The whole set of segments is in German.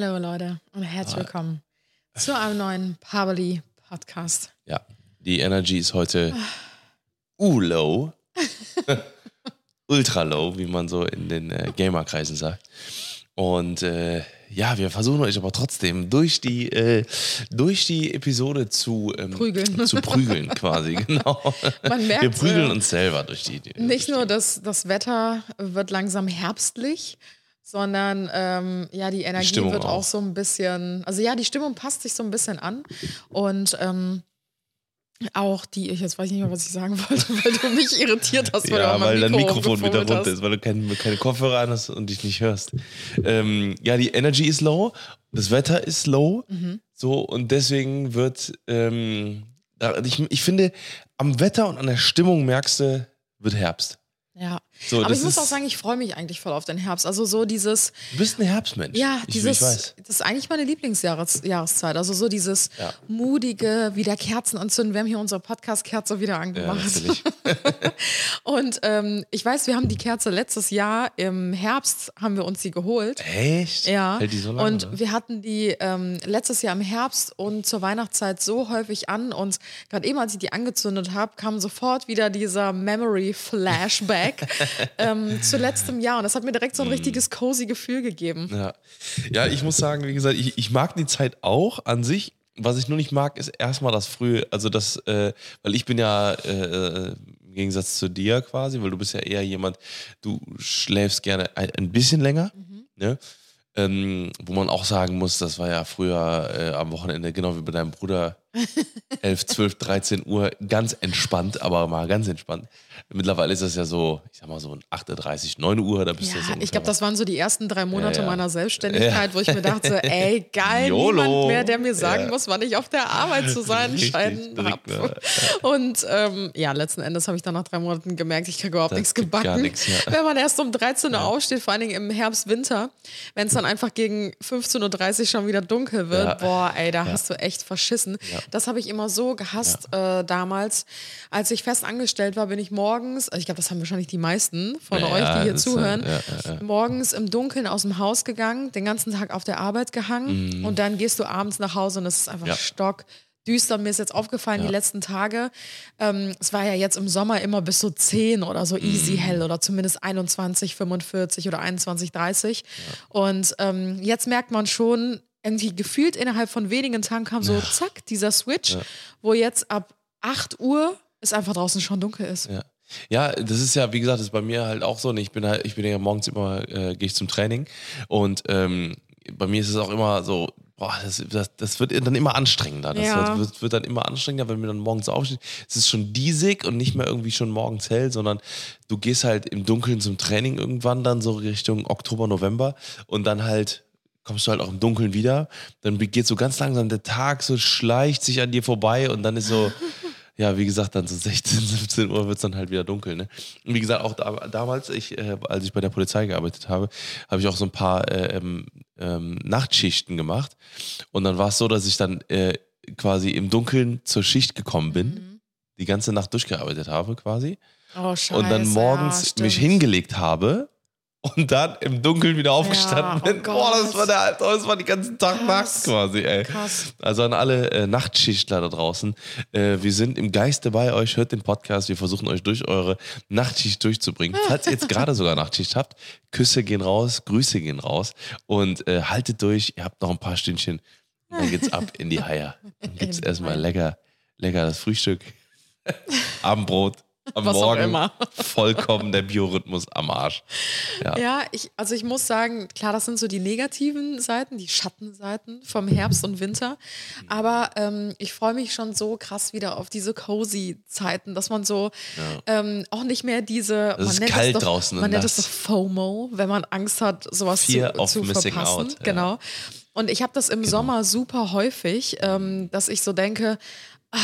Hello Leute und herzlich willkommen zu einem neuen Pabeli Podcast. Ja, die Energy ist heute U-low. Ultra low, wie man so in den äh, Gamerkreisen sagt. Und äh, ja, wir versuchen euch aber trotzdem durch die, äh, durch die Episode zu ähm, Prügeln. Zu prügeln quasi, genau. Man merkt, wir prügeln äh, uns selber durch die. die Nicht durch nur, dass das Wetter wird langsam herbstlich, sondern ähm, ja, die Energie Stimmung wird auch. auch. so ein bisschen, also ja, die Stimmung passt sich so ein bisschen an und ähm, auch die, ich jetzt weiß ich nicht mehr, was ich sagen wollte, weil du mich irritiert hast, weil, Ja, weil dein Mikro Mikrofon wieder runter hast. ist, weil du keine, keine Kopfhörer an hast und dich nicht hörst. Ähm, ja, die Energy ist low, das Wetter ist low, Mhm. so und deswegen wird, ähm, ich, ich finde, am Wetter und an der Stimmung merkst du, wird Herbst. Ja, So, aber ich muss auch sagen, ich freue mich eigentlich voll auf den Herbst. Also so dieses, Du bist ein Herbstmensch. Ja, ich, dieses, ich weiß. das ist eigentlich meine Lieblingsjahreszeit. Also so dieses Ja. mutige, wieder Kerzen anzünden. Wir haben hier unsere Podcast-Kerze wieder Ja, angemacht. natürlich. Und ähm, ich weiß, wir haben die Kerze letztes Jahr im Herbst haben wir uns die geholt. Echt? Ja, Hält die so lange? und oder? wir hatten die ähm, letztes Jahr im Herbst und zur Weihnachtszeit so häufig an und gerade eben, als ich die angezündet habe, kam sofort wieder dieser Memory-Flashback ähm, zu letztem Jahr und das hat mir direkt so ein richtiges cozy Gefühl gegeben. Ja. ja, ich muss sagen, wie gesagt, ich, ich mag die Zeit auch an sich. Was ich nur nicht mag, ist erstmal das frühe, also das, äh, weil ich bin ja äh, im Gegensatz zu dir quasi, weil du bist ja eher jemand, du schläfst gerne ein, ein bisschen länger, ne? Ähm, wo man auch sagen muss, das war ja früher äh, am Wochenende, genau wie bei deinem Bruder, 11, 12, 13 Uhr, ganz entspannt, aber mal ganz entspannt. Mittlerweile ist das ja so, ich sag mal so 8.30 9 Uhr, da bist du Ja, so ich glaube, das waren so die ersten drei Monate Ja, ja. meiner Selbstständigkeit, wo ich mir dachte, ey, geil, YOLO. niemand mehr, der mir sagen muss, wann ich auf der Arbeit zu sein scheinen habe. Und ähm, ja, letzten Endes habe ich dann nach drei Monaten gemerkt, ich kriege überhaupt Das nichts gebacken. ja. Wenn man erst um 13 Uhr aufsteht, vor allen Dingen im Herbst, Winter, wenn es dann einfach gegen 15.30 Uhr schon wieder dunkel wird, boah, ey, da hast du echt verschissen. Ja. Das habe ich immer so gehasst äh, damals. Als ich fest angestellt war, bin ich morgens, also ich glaube, das haben wahrscheinlich die meisten von Ja, euch, die hier zuhören, ja, ja, ja. morgens im Dunkeln aus dem Haus gegangen, den ganzen Tag auf der Arbeit gehangen und dann gehst du abends nach Hause und es ist einfach Mhm. Ja. stock. Düster, mir ist jetzt aufgefallen, die letzten Tage, ähm, es war ja jetzt im Sommer immer bis so 10 oder so easy Mhm. hell oder zumindest 21, 45 oder 21, 30. Und ähm, jetzt merkt man schon, irgendwie gefühlt innerhalb von wenigen Tagen kam so, zack, dieser Switch, wo jetzt ab 8 Uhr es einfach draußen schon dunkel ist. Ja. Ja, das ist ja, wie gesagt, das ist bei mir halt auch so. Und Ich bin halt, ich bin ja morgens immer, äh, gehe ich zum Training und ähm, bei mir ist es auch immer so, boah, das, das, das wird dann immer anstrengender. Das Ja. wird, wird dann immer anstrengender, wenn wir dann morgens aufstehen. Es ist schon diesig und nicht mehr irgendwie schon morgens hell, sondern du gehst halt im Dunkeln zum Training irgendwann dann so Richtung Oktober, November und dann halt kommst du halt auch im Dunkeln wieder. Dann geht so ganz langsam der Tag, so schleicht sich an dir vorbei und dann ist so, ja, wie gesagt, dann so 16, 17 Uhr wird es dann halt wieder dunkel. Ne? Und wie gesagt, auch da, damals, ich, äh, als ich bei der Polizei gearbeitet habe, habe ich auch so ein paar äh, ähm, ähm, Nachtschichten gemacht. Und dann war es so, dass ich dann äh, quasi im Dunkeln zur Schicht gekommen bin, die ganze Nacht durchgearbeitet habe quasi. Oh, scheiße. und dann morgens ja, mich hingelegt habe. Und dann im Dunkeln wieder aufgestanden oh bin. Boah, das war der das war die ganzen Tag Nacht Krass. quasi, ey. Krass. Also an alle äh, Nachtschichtler da draußen. Äh, wir sind im Geiste bei euch, hört den Podcast. Wir versuchen euch durch eure Nachtschicht durchzubringen. Falls ihr jetzt gerade sogar Nachtschicht habt, Küsse gehen raus, Grüße gehen raus und äh, haltet durch. Ihr habt noch ein paar Stündchen. Dann geht's ab in die Haie. Dann gibt's erstmal lecker, lecker das Frühstück, Abendbrot. Am Was Morgen immer. vollkommen der Biorhythmus am Arsch. Ja. Ja, ich, also ich muss sagen, klar, das sind so die negativen Seiten, die Schattenseiten vom Herbst und Winter. Aber ähm, ich freue mich schon so krass wieder auf diese cozy Zeiten, dass man so ähm, auch nicht mehr diese. Es man ist nennt kalt doch, draußen Man nennt es nass. doch FOMO, wenn man Angst hat, sowas Fear zu, of zu missing verpassen. out, ja. Genau. Und ich habe das im Sommer super häufig, ähm, dass ich so denke, ah,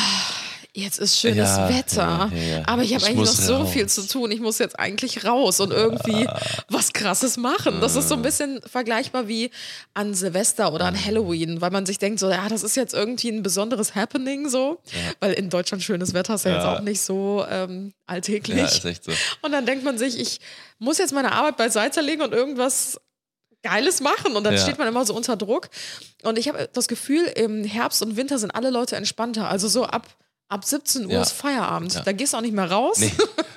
jetzt ist schönes Ja, Wetter, ja, ja, aber ich habe Ich eigentlich noch so raus. viel zu tun. Ich muss jetzt eigentlich raus und irgendwie was Krasses machen. Das ist so ein bisschen vergleichbar wie an Silvester oder an Halloween, weil man sich denkt, so, ja, das ist jetzt irgendwie ein besonderes Happening so, weil in Deutschland schönes Wetter ist ja, jetzt auch nicht so ähm, alltäglich. Ja, ist echt so. Und dann denkt man sich, ich muss jetzt meine Arbeit beiseite legen und irgendwas Geiles machen. Und dann Ja. steht man immer so unter Druck. Und ich habe das Gefühl, im Herbst und Winter sind alle Leute entspannter. Also so ab, ab 17 Uhr Ja. ist Feierabend. Ja. Da gehst du auch nicht mehr raus. Nee,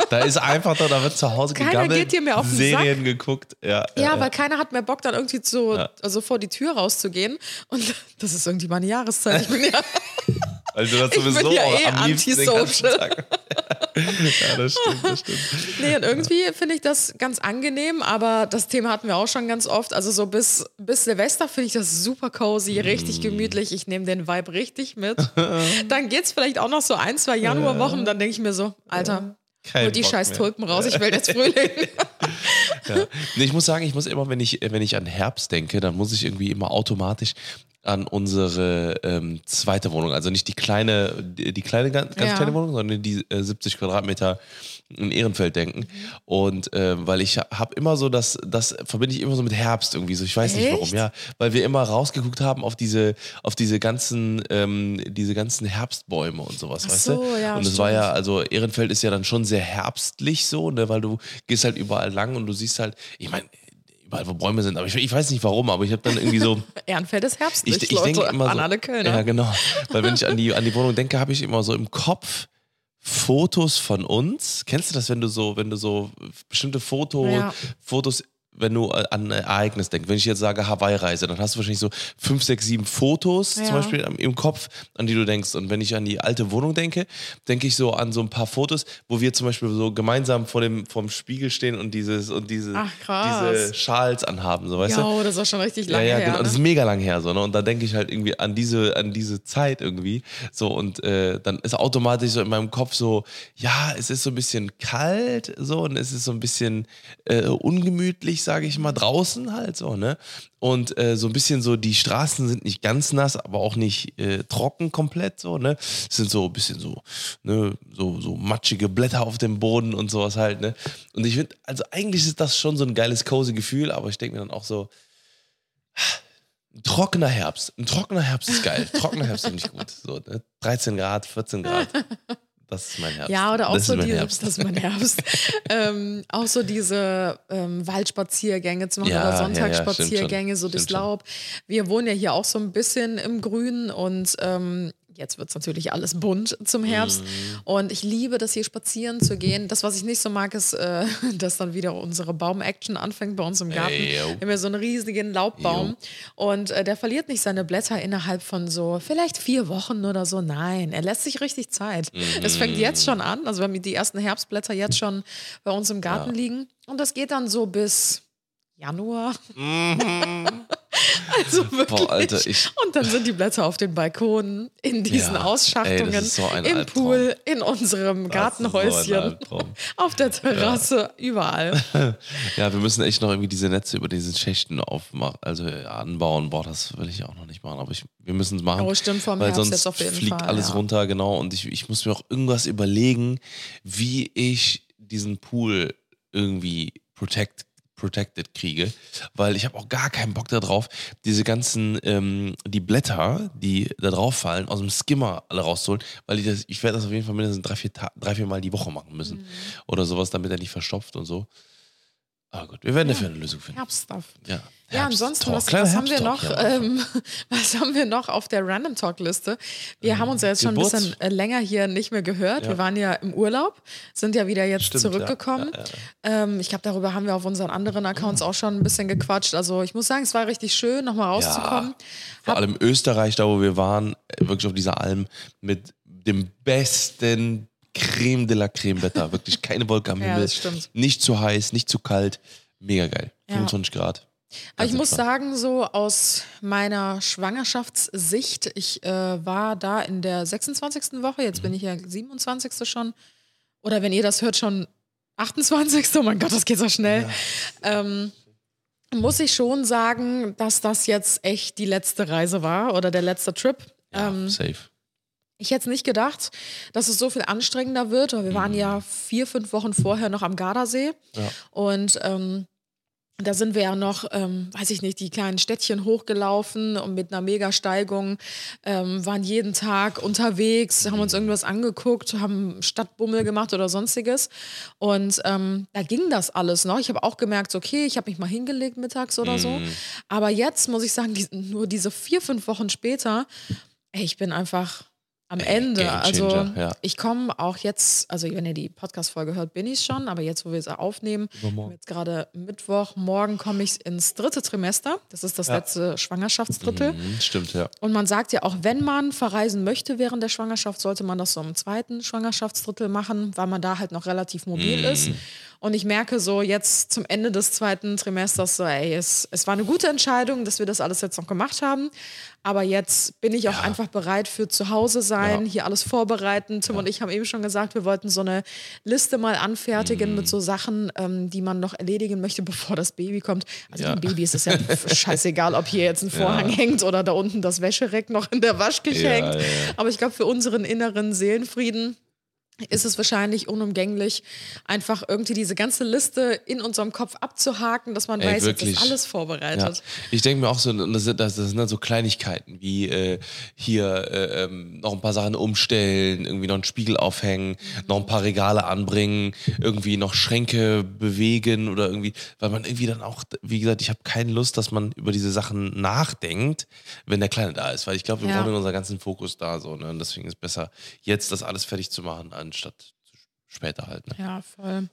da ist einfach da, da wird zu Hause Keiner gegammelt, geht dir mehr auf den Serien geguckt. Ja, Ja, weil keiner hat mehr Bock, dann irgendwie so, also vor die Tür rauszugehen. Und das ist irgendwie meine Jahreszeit. Ich bin ja, weil du das ich bin sowieso ja eh am liebsten den ganzen antisocial. Tag. ja, das stimmt, das stimmt. nee, und irgendwie finde ich das ganz angenehm, aber das Thema hatten wir auch schon ganz oft. Also so bis, bis Silvester finde ich das super cozy, richtig gemütlich. Ich nehme den Vibe richtig mit. Dann geht es vielleicht auch noch so ein, zwei Januarwochen, dann denke ich mir so, Alter, Kein hol die Bock scheiß. Tulpen raus, ich will jetzt Frühling. Ja. Nee, ich muss sagen, ich muss immer, wenn ich, wenn ich an Herbst denke, dann muss ich irgendwie immer automatisch an unsere ähm, zweite Wohnung, also nicht die kleine, die, die kleine, ganz, ganz Ja. kleine Wohnung, sondern die äh, 70 Quadratmeter in Ehrenfeld denken. Und äh, weil ich habe immer so, das, das verbinde ich immer so mit Herbst irgendwie so. Ich weiß nicht warum, Echt? ja. Weil wir immer rausgeguckt haben auf diese, auf diese ganzen, ähm, diese ganzen Herbstbäume und sowas, Ach weißt so, du? ja, und es war ja, also Ehrenfeld ist ja dann schon sehr herbstlich so, ne, weil du gehst halt überall lang und du siehst halt, ich meine, überall wo Bäume sind, aber ich, ich weiß nicht warum, aber ich habe dann irgendwie so, Ehrenfeld ist herbstlich, ich, ich Leute, denke immer so, an alle Kölner. ja genau, weil wenn ich an die, an die Wohnung denke, habe ich immer so im Kopf Fotos von uns. Kennst du das, wenn du so, wenn du so bestimmte Foto, Ja. Fotos wenn du äh, an ein Ereignis denkst, wenn ich jetzt sage Hawaii-Reise, dann hast du wahrscheinlich so fünf, sechs, sieben Fotos Ja. zum Beispiel im Kopf, an die du denkst. Und wenn ich an die alte Wohnung denke, denke ich so an so ein paar Fotos, wo wir zum Beispiel so gemeinsam vor dem vom Spiegel stehen und dieses und diese, Ach, diese Schals anhaben, so weißt du? Ja, das war schon richtig Ja, lange ja, her. genau. Das ist ne? mega lang her, so, ne? Und da denke ich halt irgendwie an diese, an diese Zeit irgendwie. So, und äh, dann ist automatisch so in meinem Kopf so, ja, es ist so ein bisschen kalt, so, und es ist so ein bisschen äh, ungemütlich, sage ich mal, draußen halt so, ne? Und äh, so ein bisschen so, die Straßen sind nicht ganz nass, aber auch nicht äh, trocken komplett, so, ne? Es sind so ein bisschen so, ne, so, so matschige Blätter auf dem Boden und sowas halt, ne? Und ich finde, also eigentlich ist das schon so ein geiles, cozy Gefühl, aber ich denke mir dann auch so, ein trockener Herbst. Ein trockener Herbst ist geil. Trockener Herbst finde ich gut. So, ne? 13 Grad, 14 Grad. Das ist mein Herbst. Ja, oder auch das so ist mein die, Herbst. das ist mein Herbst. ähm, auch so diese ähm, Waldspaziergänge zu machen Ja, oder ja, ja, Sonntagsspaziergänge stimmt so durchs schon. Laub. Wir wohnen ja hier auch so ein bisschen im Grün und ähm, jetzt wird es natürlich alles bunt zum Herbst. Mhm. Und ich liebe das hier spazieren zu gehen. Das, was ich nicht so mag, ist, äh, dass dann wieder unsere Baum-Action anfängt bei uns im Garten. Ey, yo. Wir haben ja so einen riesigen Laubbaum und äh, der verliert nicht seine Blätter innerhalb von so vielleicht vier Wochen oder so. Nein, er lässt sich richtig Zeit. Es fängt jetzt schon an. Also wir haben die ersten Herbstblätter jetzt schon bei uns im Garten liegen und das geht dann so bis Januar. also wirklich. Boah, Alter, ich- und dann sind die Blätter auf den Balkonen, in diesen Ja, Ausschachtungen, ey, so im Albtraum. Pool, in unserem Gartenhäuschen, so auf der Terrasse, überall. Ja, wir müssen echt noch irgendwie diese Netze über diese Schächten aufmachen, also äh, anbauen. Boah, das will ich auch noch nicht machen, aber ich, wir müssen es machen. Oh, stimmt, vorm weil Herbst sonst jetzt auf jeden fliegt Fall, alles ja. runter, genau. Und ich, ich muss mir auch irgendwas überlegen, wie ich diesen Pool irgendwie protect, protected kriege, weil ich habe auch gar keinen Bock darauf, diese ganzen, ähm, die Blätter, die da drauf fallen, aus dem Skimmer alle rauszuholen, weil ich das, ich werde das auf jeden Fall mindestens drei, vier, Ta- drei, vier Mal die Woche machen müssen Mhm. oder sowas, damit er nicht verstopft und so. Aber gut, wir werden dafür eine Lösung finden. Herbststuff. Ja, Ja, Herbst- ansonsten, Talk, was, was haben wir noch? Ähm, was haben wir noch auf der Random Talk Liste? Wir haben uns ja jetzt schon ein Geburts- bisschen äh, länger hier nicht mehr gehört. Ja. Wir waren ja im Urlaub, sind ja wieder jetzt Stimmt, zurückgekommen. ja, ja, Ähm, ich glaube, darüber haben wir auf unseren anderen Accounts auch schon ein bisschen gequatscht. Also ich muss sagen, es war richtig schön, nochmal rauszukommen. Vor allem Österreich, da wo wir waren, äh, wirklich auf dieser Alm mit dem besten Creme de la Creme Wetter. Wirklich keine Wolke am Ja, Himmel. das stimmt. Nicht zu heiß, nicht zu kalt. Mega geil. Ja. 25 Grad. Aber ich muss sagen, so aus meiner Schwangerschaftssicht, ich äh, war da in der 26. Woche, jetzt Mhm. bin ich ja 27. schon. Oder wenn ihr das hört, schon 28. Oh mein Gott, das geht so schnell. Ähm, muss ich schon sagen, dass das jetzt echt die letzte Reise war oder der letzte Trip. Ja, ähm, safe. Ich hätte es nicht gedacht, dass es so viel anstrengender wird. Wir waren ja vier, fünf Wochen vorher noch am Gardasee. Ja. Und ähm, da sind wir ja noch, ähm, weiß ich nicht, die kleinen Städtchen hochgelaufen und mit einer Megasteigung ähm, waren jeden Tag unterwegs, haben uns irgendwas angeguckt, haben Stadtbummel gemacht oder sonstiges. Und ähm, da ging das alles noch. Ich habe auch gemerkt, okay, ich habe mich mal hingelegt mittags oder so. Aber jetzt muss ich sagen, die, nur diese vier, fünf Wochen später, ey, ich bin einfach am Ende. Game Also ja. ich komme auch jetzt, also wenn ihr die Podcast-Folge hört, bin ich schon, aber jetzt, wo wir sie aufnehmen, jetzt gerade Mittwoch, morgen komme ich ins dritte Trimester. Das ist das letzte Schwangerschaftsdrittel. Mhm, stimmt, ja. Und man sagt ja auch, wenn man verreisen möchte während der Schwangerschaft, sollte man das so im zweiten Schwangerschaftsdrittel machen, weil man da halt noch relativ mobil ist. Und ich merke so jetzt zum Ende des zweiten Trimesters so, ey, es, es war eine gute Entscheidung, dass wir das alles jetzt noch gemacht haben. Aber jetzt bin ich auch einfach bereit für zu Hause sein, Ja. hier alles vorbereiten. Tim und ich haben eben schon gesagt, wir wollten so eine Liste mal anfertigen mit so Sachen, ähm, die man noch erledigen möchte, bevor das Baby kommt. Also Ja. dem Baby ist es ja scheißegal, ob hier jetzt ein Vorhang hängt oder da unten das Wäschereck noch in der Waschküche Ja, hängt. ja, ja. Aber ich glaube, für unseren inneren Seelenfrieden ist es wahrscheinlich unumgänglich, einfach irgendwie diese ganze Liste in unserem Kopf abzuhaken, dass man Ey, weiß, jetzt wirklich. ist alles Ja. vorbereitet. Ich denke mir auch so, das sind, das sind dann so Kleinigkeiten wie äh, hier äh, ähm, noch ein paar Sachen umstellen, irgendwie noch einen Spiegel aufhängen, noch ein paar Regale anbringen, irgendwie noch Schränke bewegen oder irgendwie, weil man irgendwie dann auch, wie gesagt, ich habe keine Lust, dass man über diese Sachen nachdenkt, wenn der Kleine da ist, weil ich glaube, wir Ja. brauchen unseren ganzen Fokus da so, ne? Und deswegen ist besser, jetzt das alles fertig zu machen, anstatt später halt. Ne? Ja, voll.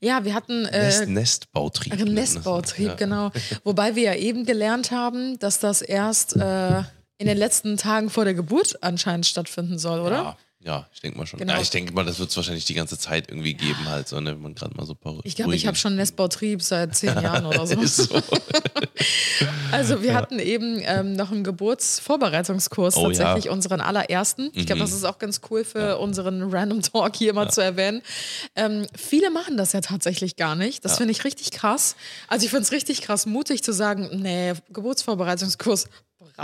Ja, wir hatten äh, Nest, Nestbautrieb. Ne? Nestbautrieb, Ja. genau. Wobei wir ja eben gelernt haben, dass das erst äh, in den letzten Tagen vor der Geburt anscheinend stattfinden soll, oder? Ja, ja, ich denke mal schon. Genau. Ja, ich denke mal, das wird es wahrscheinlich die ganze Zeit irgendwie geben, halt, so, ne, wenn man gerade mal so paar Ich glaube, ich habe schon Nestbautrieb seit zehn Jahren oder so. So. Also wir hatten eben ähm, noch einen Geburtsvorbereitungskurs, Oh, tatsächlich ja. unseren allerersten. Ich glaube, Mhm. das ist auch ganz cool für unseren Random Talk hier mal zu erwähnen. Ähm, viele machen das ja tatsächlich gar nicht. Das finde ich richtig krass. Also ich finde es richtig krass, mutig zu sagen, nee, Geburtsvorbereitungskurs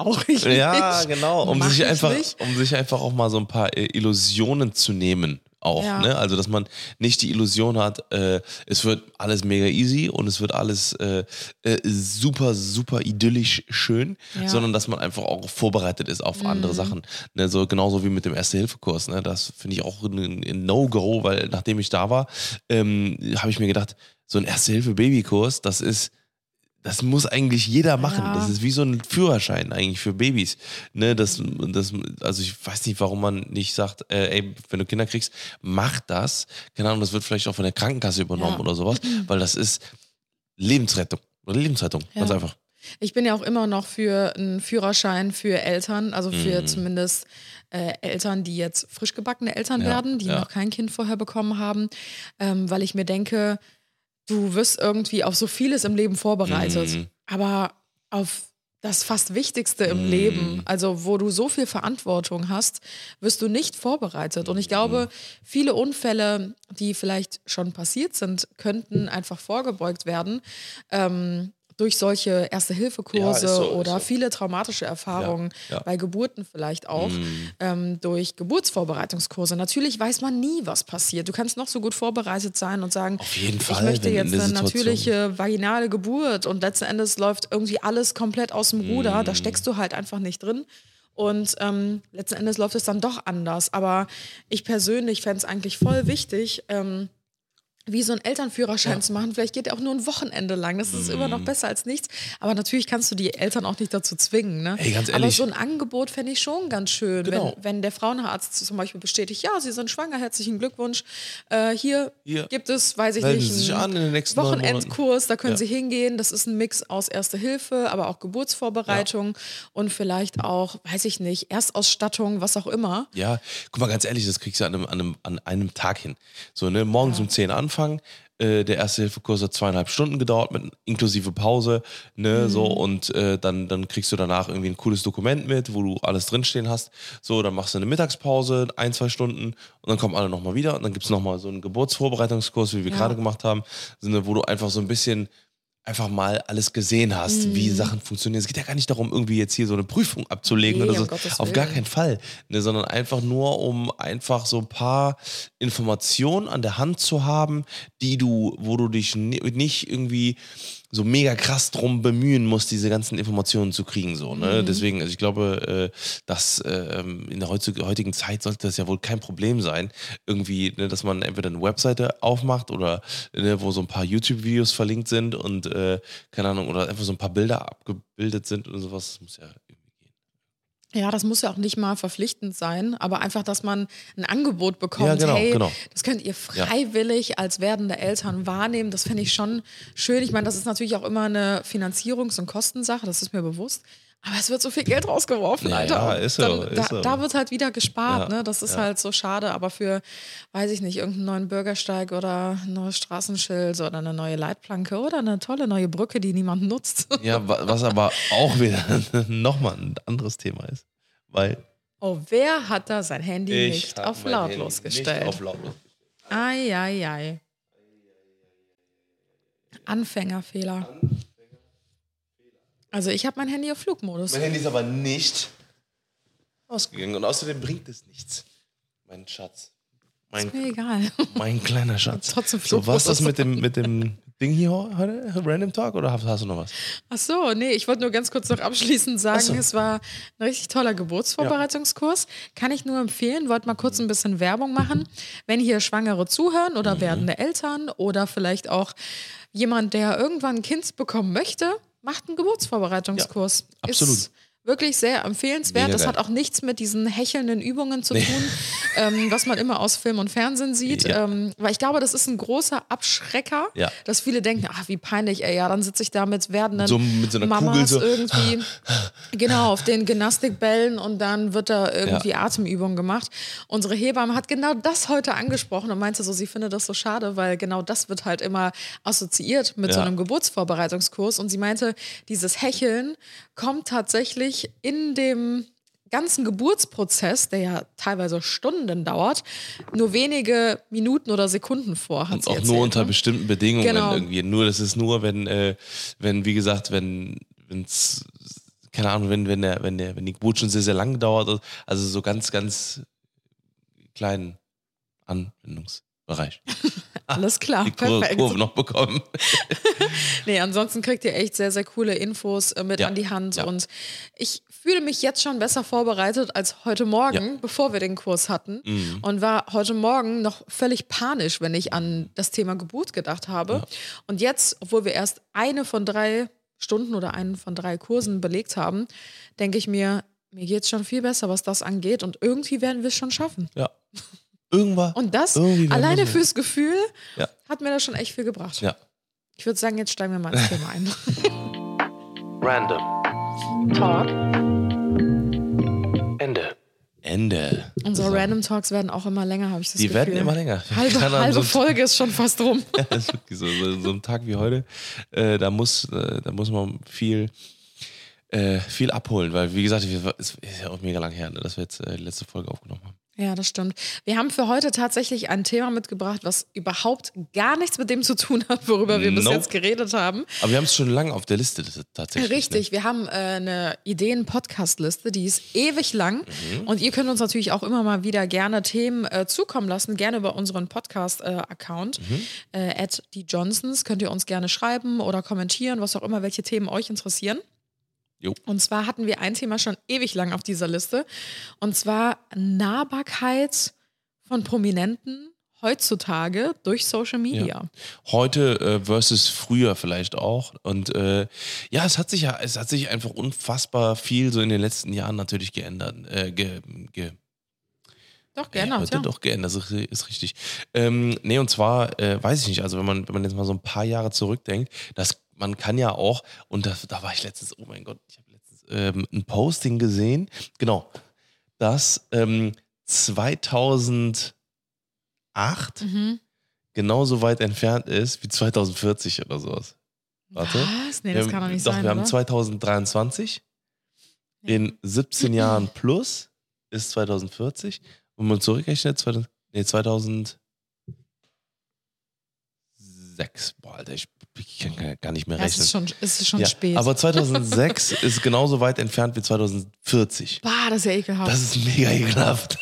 brauche ich Ja, nicht. genau, um Mach sich ich einfach, nicht. um sich einfach auch mal so ein paar äh, Illusionen zu nehmen. Auch, Ja. ne? Also, dass man nicht die Illusion hat, äh, es wird alles mega easy und es wird alles äh, äh, super, super idyllisch schön, Ja. Mhm. sondern dass man einfach auch vorbereitet ist auf andere Sachen. Ne? So, genauso wie mit dem Erste-Hilfe-Kurs. Ne? Das finde ich auch ein, ein No-Go, weil nachdem ich da war, ähm, habe ich mir gedacht, so ein Erste-Hilfe-Baby-Kurs, das ist das muss eigentlich jeder machen. Ja. Das ist wie so ein Führerschein eigentlich für Babys. Ne, das, das, also ich weiß nicht, warum man nicht sagt, äh, ey, wenn du Kinder kriegst, mach das. Keine Ahnung, das wird vielleicht auch von der Krankenkasse übernommen Ja. oder sowas, weil das ist Lebensrettung. Oder Lebensrettung, ganz Ja. einfach. Ich bin ja auch immer noch für einen Führerschein für Eltern, also für Mhm. zumindest äh, Eltern, die jetzt frisch gebackene Eltern Ja, werden, die ja. noch kein Kind vorher bekommen haben, ähm, weil ich mir denke, du wirst irgendwie auf so vieles im Leben vorbereitet, Mhm. aber auf das fast Wichtigste im Mhm. Leben, also wo du so viel Verantwortung hast, wirst du nicht vorbereitet. Und ich glaube, viele Unfälle, die vielleicht schon passiert sind, könnten einfach vorgebeugt werden. Ähm, durch solche Erste-Hilfe-Kurse Ja, so, oder so. viele traumatische Erfahrungen, Ja, ja. bei Geburten vielleicht auch, Mhm. ähm, durch Geburtsvorbereitungskurse. Natürlich weiß man nie, was passiert. Du kannst noch so gut vorbereitet sein und sagen, Auf jeden ich Fall, möchte wenn in jetzt eine natürliche vaginale Geburt und letzten Endes läuft irgendwie alles komplett aus dem Ruder. Mhm. Da steckst du halt einfach nicht drin. Und ähm, letzten Endes läuft es dann doch anders. Aber ich persönlich fände es eigentlich voll wichtig, ähm, wie so einen Elternführerschein zu machen. Vielleicht geht er auch nur ein Wochenende lang. Das ist immer noch Mhm. besser als nichts. Aber natürlich kannst du die Eltern auch nicht dazu zwingen. Ne? Ey, ganz Aber ehrlich. so ein Angebot fände ich schon ganz schön. Genau. Wenn, wenn der Frauenarzt zum Beispiel bestätigt, ja, Sie sind schwanger, herzlichen Glückwunsch. Äh, hier, Hier. gibt es, weiß ich Melden nicht, sich einen an in. Wochenendkurs, da können Ja. Sie hingehen. Das ist ein Mix aus Erste Hilfe, aber auch Geburtsvorbereitung und vielleicht auch, weiß ich nicht, Erstausstattung, was auch immer. Ja, guck mal, ganz ehrlich, das kriegst du an einem, an einem, an einem Tag hin. So, ne, morgens um 10 anfangen, äh, der erste Hilfekurs hat zweieinhalb Stunden gedauert, mit inklusive Pause, ne, so, und äh, dann, dann kriegst du danach irgendwie ein cooles Dokument mit, wo du alles drinstehen hast. So, dann machst du eine Mittagspause, ein, zwei Stunden, und dann kommen alle nochmal wieder und dann gibt es nochmal so einen Geburtsvorbereitungskurs, wie wir Ja. gerade gemacht haben, wo du einfach so ein bisschen einfach mal alles gesehen hast, wie Sachen funktionieren. Es geht ja gar nicht darum, irgendwie jetzt hier so eine Prüfung abzulegen Nee, oder so. Gottes Auf gar keinen Fall. Ne, sondern einfach nur, um einfach so ein paar Informationen an der Hand zu haben, die du, wo du dich ni- nicht irgendwie so mega krass drum bemühen musst, diese ganzen Informationen zu kriegen. So, ne? Mhm. Deswegen, also ich glaube, äh, dass ähm, in der heutigen Zeit sollte das ja wohl kein Problem sein, irgendwie, ne, dass man entweder eine Webseite aufmacht oder ne, wo so ein paar YouTube-Videos verlinkt sind und äh, keine Ahnung, oder einfach so ein paar Bilder abgebildet sind und sowas. Das muss ja. Ja, das muss ja auch nicht mal verpflichtend sein, aber einfach, dass man ein Angebot bekommt. Ja, genau, hey, genau. das könnt ihr freiwillig als werdende Eltern wahrnehmen. Das finde ich schon schön. Ich meine, das ist natürlich auch immer eine Finanzierungs- und Kostensache, das ist mir bewusst. Aber es wird so viel Geld rausgeworfen, Ja, Alter. ja, ist so, dann, ist da, so. da wird halt wieder gespart, Ja, ne? Das ist ja. halt so schade. Aber für, weiß ich nicht, irgendeinen neuen Bürgersteig oder ein neues Straßenschild oder eine neue Leitplanke oder eine tolle neue Brücke, die niemand nutzt. Ja, wa- was aber auch wieder nochmal ein anderes Thema ist. Weil Oh, wer hat da sein Handy nicht auf lautlos Handy gestellt? Nicht auf lautlos. Ei, ei, ei. Anfängerfehler. Also ich habe mein Handy auf Flugmodus. Mein Handy ist aber nicht ausgegangen und außerdem bringt es nichts. Mein Schatz. Mein, Mir egal. mein kleiner Schatz. Trotzdem so, was das Flugmodus. mit dem, mit dem Ding hier heute? Random Talk oder hast, hast du noch was? Ach so, nee, ich wollte nur ganz kurz noch abschließend sagen, so. es war ein richtig toller Geburtsvorbereitungskurs. Kann ich nur empfehlen, wollte mal kurz ein bisschen Werbung machen. Wenn hier Schwangere zuhören Mhm. oder werdende Eltern oder vielleicht auch jemand, der irgendwann ein Kind bekommen möchte, macht einen Geburtsvorbereitungskurs. Ja, absolut. Ist wirklich sehr empfehlenswert. Das hat auch nichts mit diesen hechelnden Übungen zu tun, ähm, was man immer aus Film und Fernsehen sieht. Ja. Ähm, weil ich glaube, das ist ein großer Abschrecker, Ja. dass viele denken, ach, wie peinlich, ey, ja, dann sitze ich da mit werdenden So mit so Mamas so. irgendwie, genau, auf den Gymnastikbällen und dann wird da irgendwie Atemübungen gemacht. Unsere Hebamme hat genau das heute angesprochen und meinte so, sie findet das so schade, weil genau das wird halt immer assoziiert mit so Ja. einem Geburtsvorbereitungskurs und sie meinte, dieses Hecheln kommt tatsächlich in dem ganzen Geburtsprozess, der ja teilweise Stunden dauert, nur wenige Minuten oder Sekunden vor. Hat Und auch erzählt, nur unter ne? bestimmten Bedingungen Genau. irgendwie. Nur, das ist nur, wenn, äh, wenn, wie gesagt, wenn, wenn's, keine Ahnung, wenn, wenn der, wenn der, wenn die Geburt schon sehr, sehr lang dauert, also so ganz, ganz kleinen Anwendungsbereich. Alles klar, Die Kur perfekt. Kurve noch bekommen. Nee, ansonsten kriegt ihr echt sehr, sehr coole Infos äh, mit Ja, an die Hand. ja. Und ich fühle mich jetzt schon besser vorbereitet als heute Morgen, bevor wir den Kurs hatten. Mhm. Und war heute Morgen noch völlig panisch, wenn ich an das Thema Geburt gedacht habe. Und jetzt, obwohl wir erst eine von drei Stunden oder einen von drei Kursen belegt haben, denke ich mir, mir geht es schon viel besser, was das angeht. Und irgendwie werden wir es schon schaffen. Ja. Irgendwann. Und das alleine fürs Gefühl Ja. hat mir das schon echt viel gebracht. Ja. Ich würde sagen, jetzt steigen wir mal ins Thema ein. Random. Talk. Ende. Ende. Unsere So. Random Talks werden auch immer länger, habe ich das Die Gefühl. werden immer länger. Halbe, halbe so Folge ist schon fast rum. Das ist wirklich so, so, so ein Tag wie heute, äh, da, muss, äh, da muss man viel, äh, viel abholen, weil wie gesagt, wir- es ist ja auch mega lang her, ne, dass wir jetzt äh, die letzte Folge aufgenommen haben. Ja, das stimmt. Wir haben für heute tatsächlich ein Thema mitgebracht, was überhaupt gar nichts mit dem zu tun hat, worüber wir bis Nope. jetzt geredet haben. Aber wir haben es schon lange auf der Liste tatsächlich. Richtig, wir haben äh, eine Ideen-Podcast-Liste, die ist ewig lang. Mhm. Und ihr könnt uns natürlich auch immer mal wieder gerne Themen äh, zukommen lassen, gerne über unseren Podcast-Account. Mhm. Äh, at die Johnsons könnt ihr uns gerne schreiben oder kommentieren, was auch immer, welche Themen euch interessieren. Jo. Und zwar hatten wir ein Thema schon ewig lang auf dieser Liste. Und zwar Nahbarkeit von Prominenten heutzutage durch Social Media. Heute äh, versus früher vielleicht auch. Und äh, ja, es hat sich ja, es hat sich einfach unfassbar viel so in den letzten Jahren natürlich geändert. Äh, ge, ge, Doch, geändert, heute ja. doch geändert, das ist, ist richtig. Ähm, nee, und zwar, äh, weiß ich nicht, also wenn man, wenn man jetzt mal so ein paar Jahre zurückdenkt, dass man kann ja auch, und da, da war ich letztens, oh mein Gott, ich habe letztens ähm, ein Posting gesehen, genau, dass ähm, 2008 Mhm. genauso weit entfernt ist wie 2040 oder sowas. Warte. Was? Nee, das Wir kann doch haben- nicht doch, sein, wir haben oder? 2023. In 17 Jahren plus ist 2040. Wenn man zurückrechnet, 2000, nee, 2000. 2006. Boah, Alter, ich, ich kann gar nicht mehr Ja, es rechnen. ist schon, es ist schon ja, spät. Aber 2006 ist genauso weit entfernt wie 2040. bah, das ist ja ekelhaft. Das ist mega ekelhaft.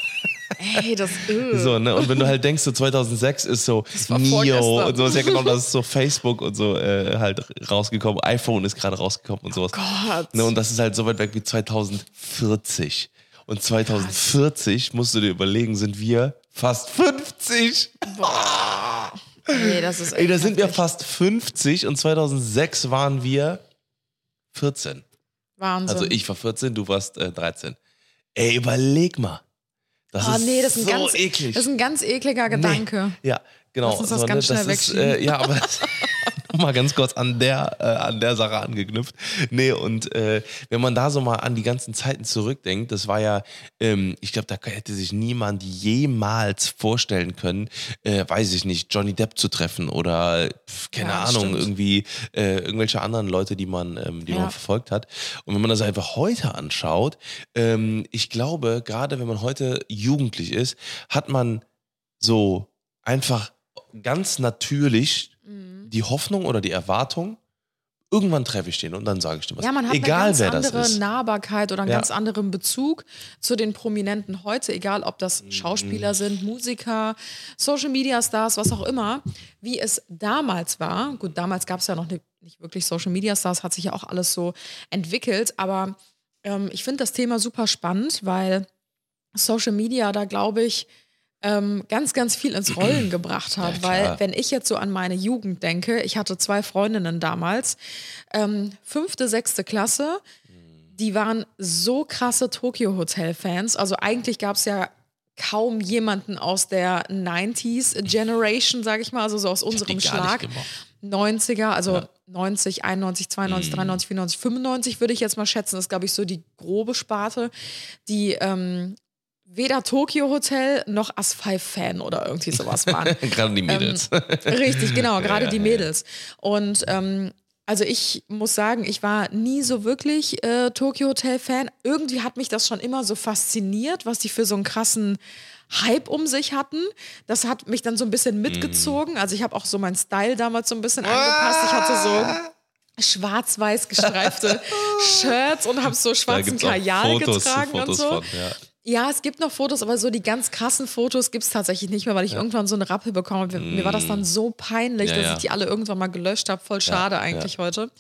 Ey, das äh. So, ne? Und wenn du halt denkst, so 2006 ist so Neo und sowas, ja genau, das ist so Facebook und so äh, halt rausgekommen, iPhone ist gerade rausgekommen und sowas. Gott. Ne? Und das ist halt so weit weg wie 2040. Und 2040, musst du dir überlegen, sind wir fast 50. Ey, das ist Ey, da sind wir fast 50 und 2006 waren wir 14. Wahnsinn. Also ich war 14, du warst äh, 13. Ey, überleg mal. Das Oh ist nee, das ist, so ein ganz, eklig. das ist ein ganz ekliger Gedanke. Ja, genau. Lass uns das so, ganz ne, schnell das ist, äh, Ja, aber mal ganz kurz an der, äh, an der Sache angeknüpft. Nee, und äh, wenn man da so mal an die ganzen Zeiten zurückdenkt, das war ja, ähm, ich glaube, da hätte sich niemand jemals vorstellen können, äh, weiß ich nicht, Johnny Depp zu treffen oder pf, keine Ja, Ahnung, stimmt. irgendwie äh, irgendwelche anderen Leute, die man, ähm, die Ja. man verfolgt hat. Und wenn man das einfach heute anschaut, ähm, ich glaube, gerade wenn man heute jugendlich ist, hat man so einfach ganz natürlich. Die Hoffnung oder die Erwartung, irgendwann treffe ich den und dann sage ich dir was. Ja, man hat Egal eine ganz wer das andere ist. Nahbarkeit oder einen Ja. ganz anderen Bezug zu den Prominenten heute, egal ob das Mhm. Schauspieler sind, Musiker, Social Media Stars, was auch immer, wie es damals war. Gut, damals gab es ja noch nicht, nicht wirklich Social Media Stars, hat sich ja auch alles so entwickelt, aber ähm, ich finde das Thema super spannend, weil Social Media da, glaube ich, ähm, ganz, ganz viel ins Rollen gebracht hat. Ja, weil, wenn ich jetzt so an meine Jugend denke, ich hatte zwei Freundinnen damals, ähm, fünfte, sechste Klasse, die waren so krasse Tokyo Hotel-Fans. Also eigentlich gab es ja kaum jemanden aus der 90s Generation, sage ich mal, also so aus unserem Schlag. gemocht. 90er, also Ja. 90, 91, 92, Mhm. 93, 94, 95 würde ich jetzt mal schätzen. Das ist, glaube ich, so die grobe Sparte, die ähm, weder Tokyo Hotel noch As-5-Fan oder irgendwie sowas waren. Gerade die Mädels. Richtig, genau, gerade ja, die. Mädels. Und ähm, also ich muss sagen, ich war nie so wirklich äh, Tokyo Hotel Fan. Irgendwie hat mich das schon immer so fasziniert, was die für so einen krassen Hype um sich hatten. Das hat mich dann so ein bisschen Mhm. mitgezogen. Also ich habe auch so meinen Style damals so ein bisschen angepasst. Ich hatte so schwarz-weiß gestreifte Shirts und habe so schwarzen Kajal Fotos, getragen Fotos und so. von. Ja. Ja, es gibt noch Fotos, aber so die ganz krassen Fotos gibt es tatsächlich nicht mehr, weil ich irgendwann so eine Rappe bekommen habe. Mir war das dann so peinlich, Ja, dass ja. ich die alle irgendwann mal gelöscht habe. Voll schade eigentlich heute.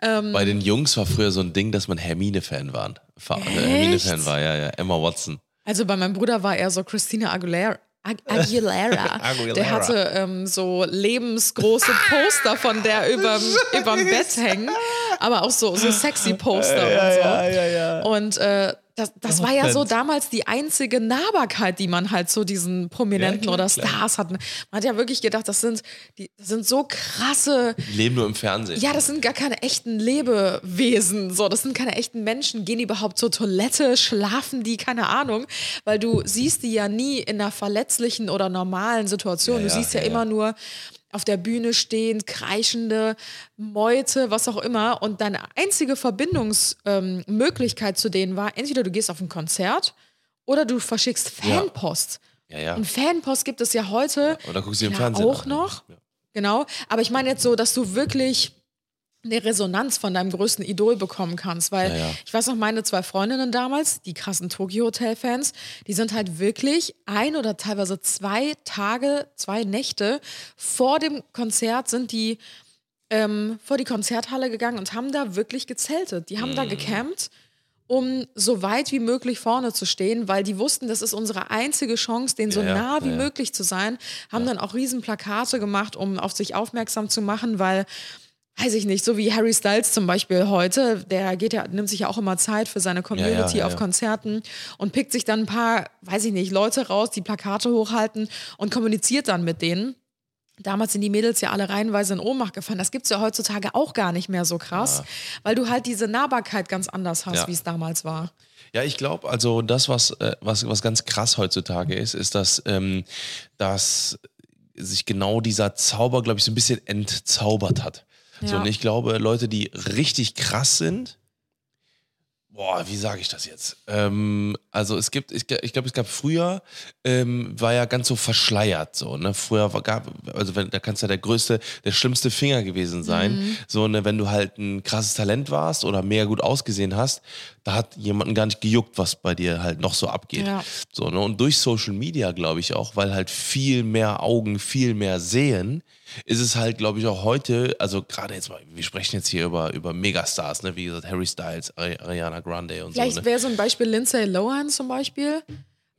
Bei den Jungs war früher so ein Ding, dass man Hermine-Fan war. Fa- Hermine-Fan war, ja, ja. Emma Watson. Also bei meinem Bruder war er so Christina Aguilera. Ag Aguilera. Aguilera. Der hatte ähm, so lebensgroße Poster von der überm, überm Bett hängen, aber auch so, so sexy Poster und so. ja, ja. Und äh, das, das war ja so damals die einzige Nahbarkeit, die man halt so diesen Prominenten Ja, klar, oder klar. Stars hatten. Man hat ja wirklich gedacht, das sind, die, das sind so krasse, Die leben nur im Fernsehen. ja, das sind gar keine echten Lebewesen, so, das sind keine echten Menschen. Gehen die überhaupt zur Toilette, schlafen die, keine Ahnung, weil du siehst die ja nie in einer verletzlichen oder normalen Situation. Ja, du siehst ja, ja. immer nur auf der Bühne stehend, kreischende Meute, was auch immer. Und deine einzige Verbindungsmöglichkeit ähm, zu denen war, entweder du gehst auf ein Konzert oder du verschickst Ja. Fanpost. ja, ja. Und Fanpost gibt es ja heute Oder guckst du im Fernsehen. auch an. noch. Ja. Genau, aber ich meine jetzt so, dass du wirklich eine Resonanz von deinem größten Idol bekommen kannst, weil Ja, ja. ich weiß noch, meine zwei Freundinnen damals, die krassen Tokyo Hotel Fans, die sind halt wirklich ein oder teilweise zwei Tage, zwei Nächte vor dem Konzert sind die ähm, vor die Konzerthalle gegangen und haben da wirklich gezeltet. Die haben da Mhm. gecampt, um so weit wie möglich vorne zu stehen, weil die wussten, das ist unsere einzige Chance, denen so Ja, ja, nah wie ja, ja. möglich zu sein. Haben dann auch riesen Plakate gemacht, um auf sich aufmerksam zu machen, weil weiß ich nicht, so wie Harry Styles zum Beispiel heute, der geht ja, nimmt sich ja auch immer Zeit für seine Community ja, auf ja. Konzerten und pickt sich dann ein paar, weiß ich nicht, Leute raus, die Plakate hochhalten und kommuniziert dann mit denen. Damals sind die Mädels ja alle reihenweise in Ohnmacht gefallen. Das gibt es ja heutzutage auch gar nicht mehr so krass, weil du halt diese Nahbarkeit ganz anders hast, Ja. wie es damals war. Ja, ich glaube, also das, was, äh, was, was ganz krass heutzutage ist, ist, dass, ähm, dass sich genau dieser Zauber, glaube ich, so ein bisschen entzaubert hat. So, Ja. und ich glaube, Leute, die richtig krass sind, boah, wie sage ich das jetzt? Ähm, Also es gibt, ich, ich glaube, es gab früher, ähm, war ja ganz so verschleiert so, ne? Früher war, gab, also wenn, da kannst ja der größte, der schlimmste Finger gewesen sein. Mhm. So, ne, wenn du halt ein krasses Talent warst oder mega gut ausgesehen hast, da hat jemanden gar nicht gejuckt, was bei dir halt noch so abgeht. Ja. So, ne? Und durch Social Media, glaube ich auch, weil halt viel mehr Augen viel mehr sehen, ist es halt, glaube ich, auch heute, also gerade jetzt mal, wir sprechen jetzt hier über, über Megastars, ne? wie gesagt, Harry Styles, Ari- Ariana Grande und Vielleicht so. Ne? wäre so ein Beispiel Lindsay Lohan zum Beispiel.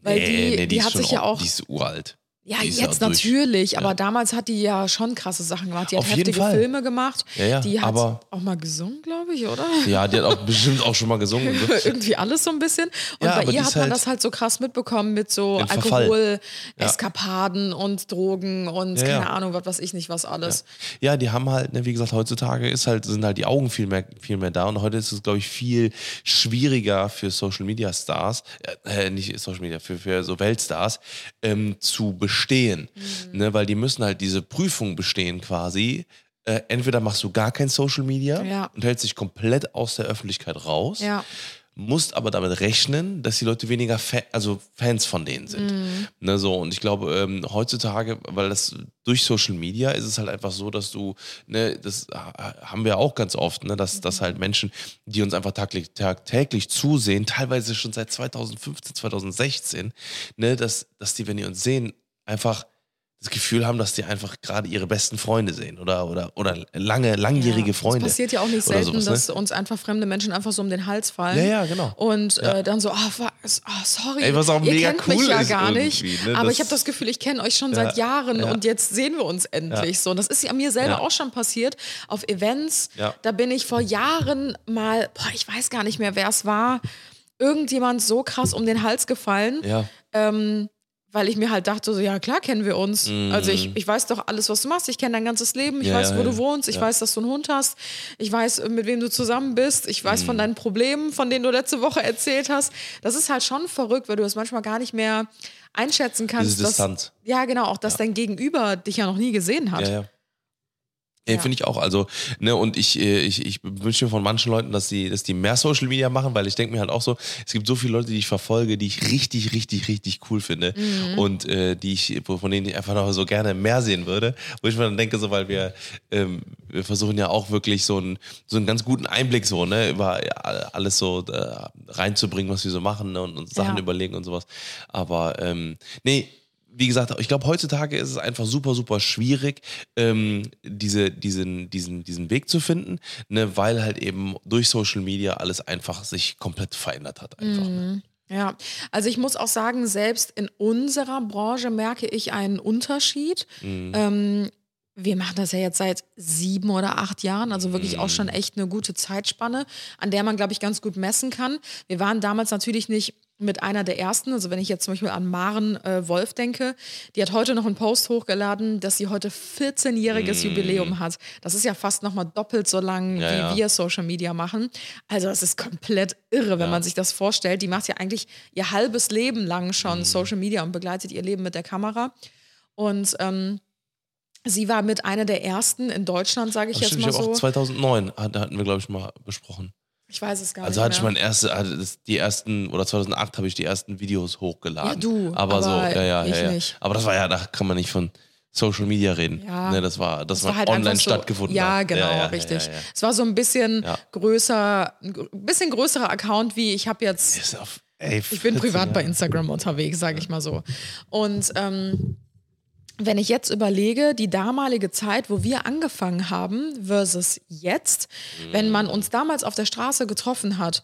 Weil die, die, ist hat sich ja auch. Die ist uralt. Ja, jetzt ja durch. natürlich, aber Ja. damals hat die ja schon krasse Sachen gemacht. Die hat Auf heftige. Filme gemacht. Ja, die hat auch mal gesungen, glaube ich, oder? Ja, die hat auch bestimmt auch schon mal gesungen. Irgendwie alles so ein bisschen. Und bei ihr hat man halt das halt so krass mitbekommen mit so im Verfall. Alkohol, Ja. Eskapaden und Drogen und keine Ahnung, was weiß ich nicht, was alles. Ja, die haben halt, ne, wie gesagt, heutzutage ist halt, sind halt die Augen viel mehr, viel mehr da und heute ist es, glaube ich, viel schwieriger für Social Media Stars, äh, nicht Social Media, für, für so Weltstars, ähm, zu bestehen. Mhm. Ne, weil die müssen halt diese Prüfung bestehen quasi. Äh, entweder machst du gar kein Social Media Ja. und hältst dich komplett aus der Öffentlichkeit raus. Ja. musst aber damit rechnen, dass die Leute weniger Fa also Fans von denen sind. Mhm. Ne, so, und ich glaube, ähm, heutzutage, weil das durch Social Media ist es halt einfach so, dass du, ne, das ha- haben wir auch ganz oft, ne, dass, dass halt Menschen, die uns einfach tagtäglich, tagtäglich zusehen, teilweise schon seit 2015, 2016, ne, dass, dass die, wenn die uns sehen, einfach das Gefühl haben, dass die einfach gerade ihre besten Freunde sehen oder, oder, oder lange, langjährige Ja, Freunde. Das passiert ja auch nicht selten, sowas, dass ne? uns einfach fremde Menschen einfach so um den Hals fallen. Ja, ja, genau. Und Ja. äh, dann so, ah, was, ah, sorry, Ey, was auch ihr mega kennt mich cool ja ist gar nicht. ne? Aber ich habe das Gefühl, ich kenne euch schon Ja, seit Jahren ja. und jetzt sehen wir uns endlich. So, und das ist ja mir selber Ja. auch schon passiert auf Events. Ja. Da bin ich vor Jahren mal, boah, ich weiß gar nicht mehr, wer es war, irgendjemand so krass um den Hals gefallen. Ja. Ähm, weil ich mir halt dachte, so, ja klar kennen wir uns. Also ich, ich weiß doch alles, was du machst. Ich kenne dein ganzes Leben. Ich Mhm. Ja, weiß, ja, wo ja. du wohnst. Ich Ja. weiß, dass du einen Hund hast. Ich weiß, mit wem du zusammen bist. Ich weiß Mhm. von deinen Problemen, von denen du letzte Woche erzählt hast. Das ist halt schon verrückt, weil du es manchmal gar nicht mehr einschätzen kannst. Diese dass, Distanz. Ja, genau. Auch, dass dein Gegenüber dich ja noch nie gesehen hat. Ja, finde ich auch. Also, ne, und ich, äh, ich, ich wünsche mir von manchen Leuten, dass die, dass die mehr Social Media machen, weil ich denke mir halt auch so, es gibt so viele Leute, die ich verfolge, die ich richtig, richtig, richtig cool finde Mhm. und äh, die ich, von denen ich einfach noch so gerne mehr sehen würde, wo ich mir dann denke, so, weil wir, ähm, wir versuchen ja auch wirklich so einen, so einen ganz guten Einblick so, ne, über alles so äh, reinzubringen, was wir so machen ne, und uns Sachen Ja. überlegen und sowas. Aber ähm, nee, wie gesagt, ich glaube, heutzutage ist es einfach super, super schwierig, ähm, diese, diesen, diesen, diesen Weg zu finden, ne, weil halt eben durch Social Media alles einfach sich komplett verändert hat. Einfach. Ne? Ja, also ich muss auch sagen, selbst in unserer Branche merke ich einen Unterschied. Mhm. Ähm, wir machen das ja jetzt seit sieben oder acht Jahren, also wirklich auch Mhm. schon echt eine gute Zeitspanne, an der man, glaube ich, ganz gut messen kann. Wir waren damals natürlich nicht mit einer der ersten, also wenn ich jetzt zum Beispiel an Maren äh, Wolf denke, die hat heute noch einen Post hochgeladen, dass sie heute 14-jähriges Jubiläum hat. Das ist ja fast nochmal doppelt so lang. Ja, wie ja. wir Social Media machen. Also das ist komplett irre, wenn Ja. man sich das vorstellt. Die macht ja eigentlich ihr halbes Leben lang schon Mhm. Social Media und begleitet ihr Leben mit der Kamera. Und ähm, sie war mit einer der ersten in Deutschland, sage ich Ach, jetzt mal ich so. auch 2009 hat- hatten wir, glaube ich, mal besprochen. Ich weiß es gar Also nicht hatte ich mein erste, hatte das, die ersten, oder 2008 habe ich die ersten Videos hochgeladen. Ja, du, Aber, so, aber ja, ja, ich ja, ja. nicht. Aber das war ja, da kann man nicht von Social Media reden. Ja. Ne, das war, das, Es war, halt online so, stattgefunden. Ja, hat. genau, ja, ja, richtig. Ja, ja. Es war so ein bisschen Ja. größer, ein bisschen größerer Account, wie ich habe jetzt auf, ey, Ich bin 14 privat bei. Instagram unterwegs, sage ich mal so. Und ähm, wenn ich jetzt überlege, die damalige Zeit, wo wir angefangen haben versus jetzt, wenn man uns damals auf der Straße getroffen hat,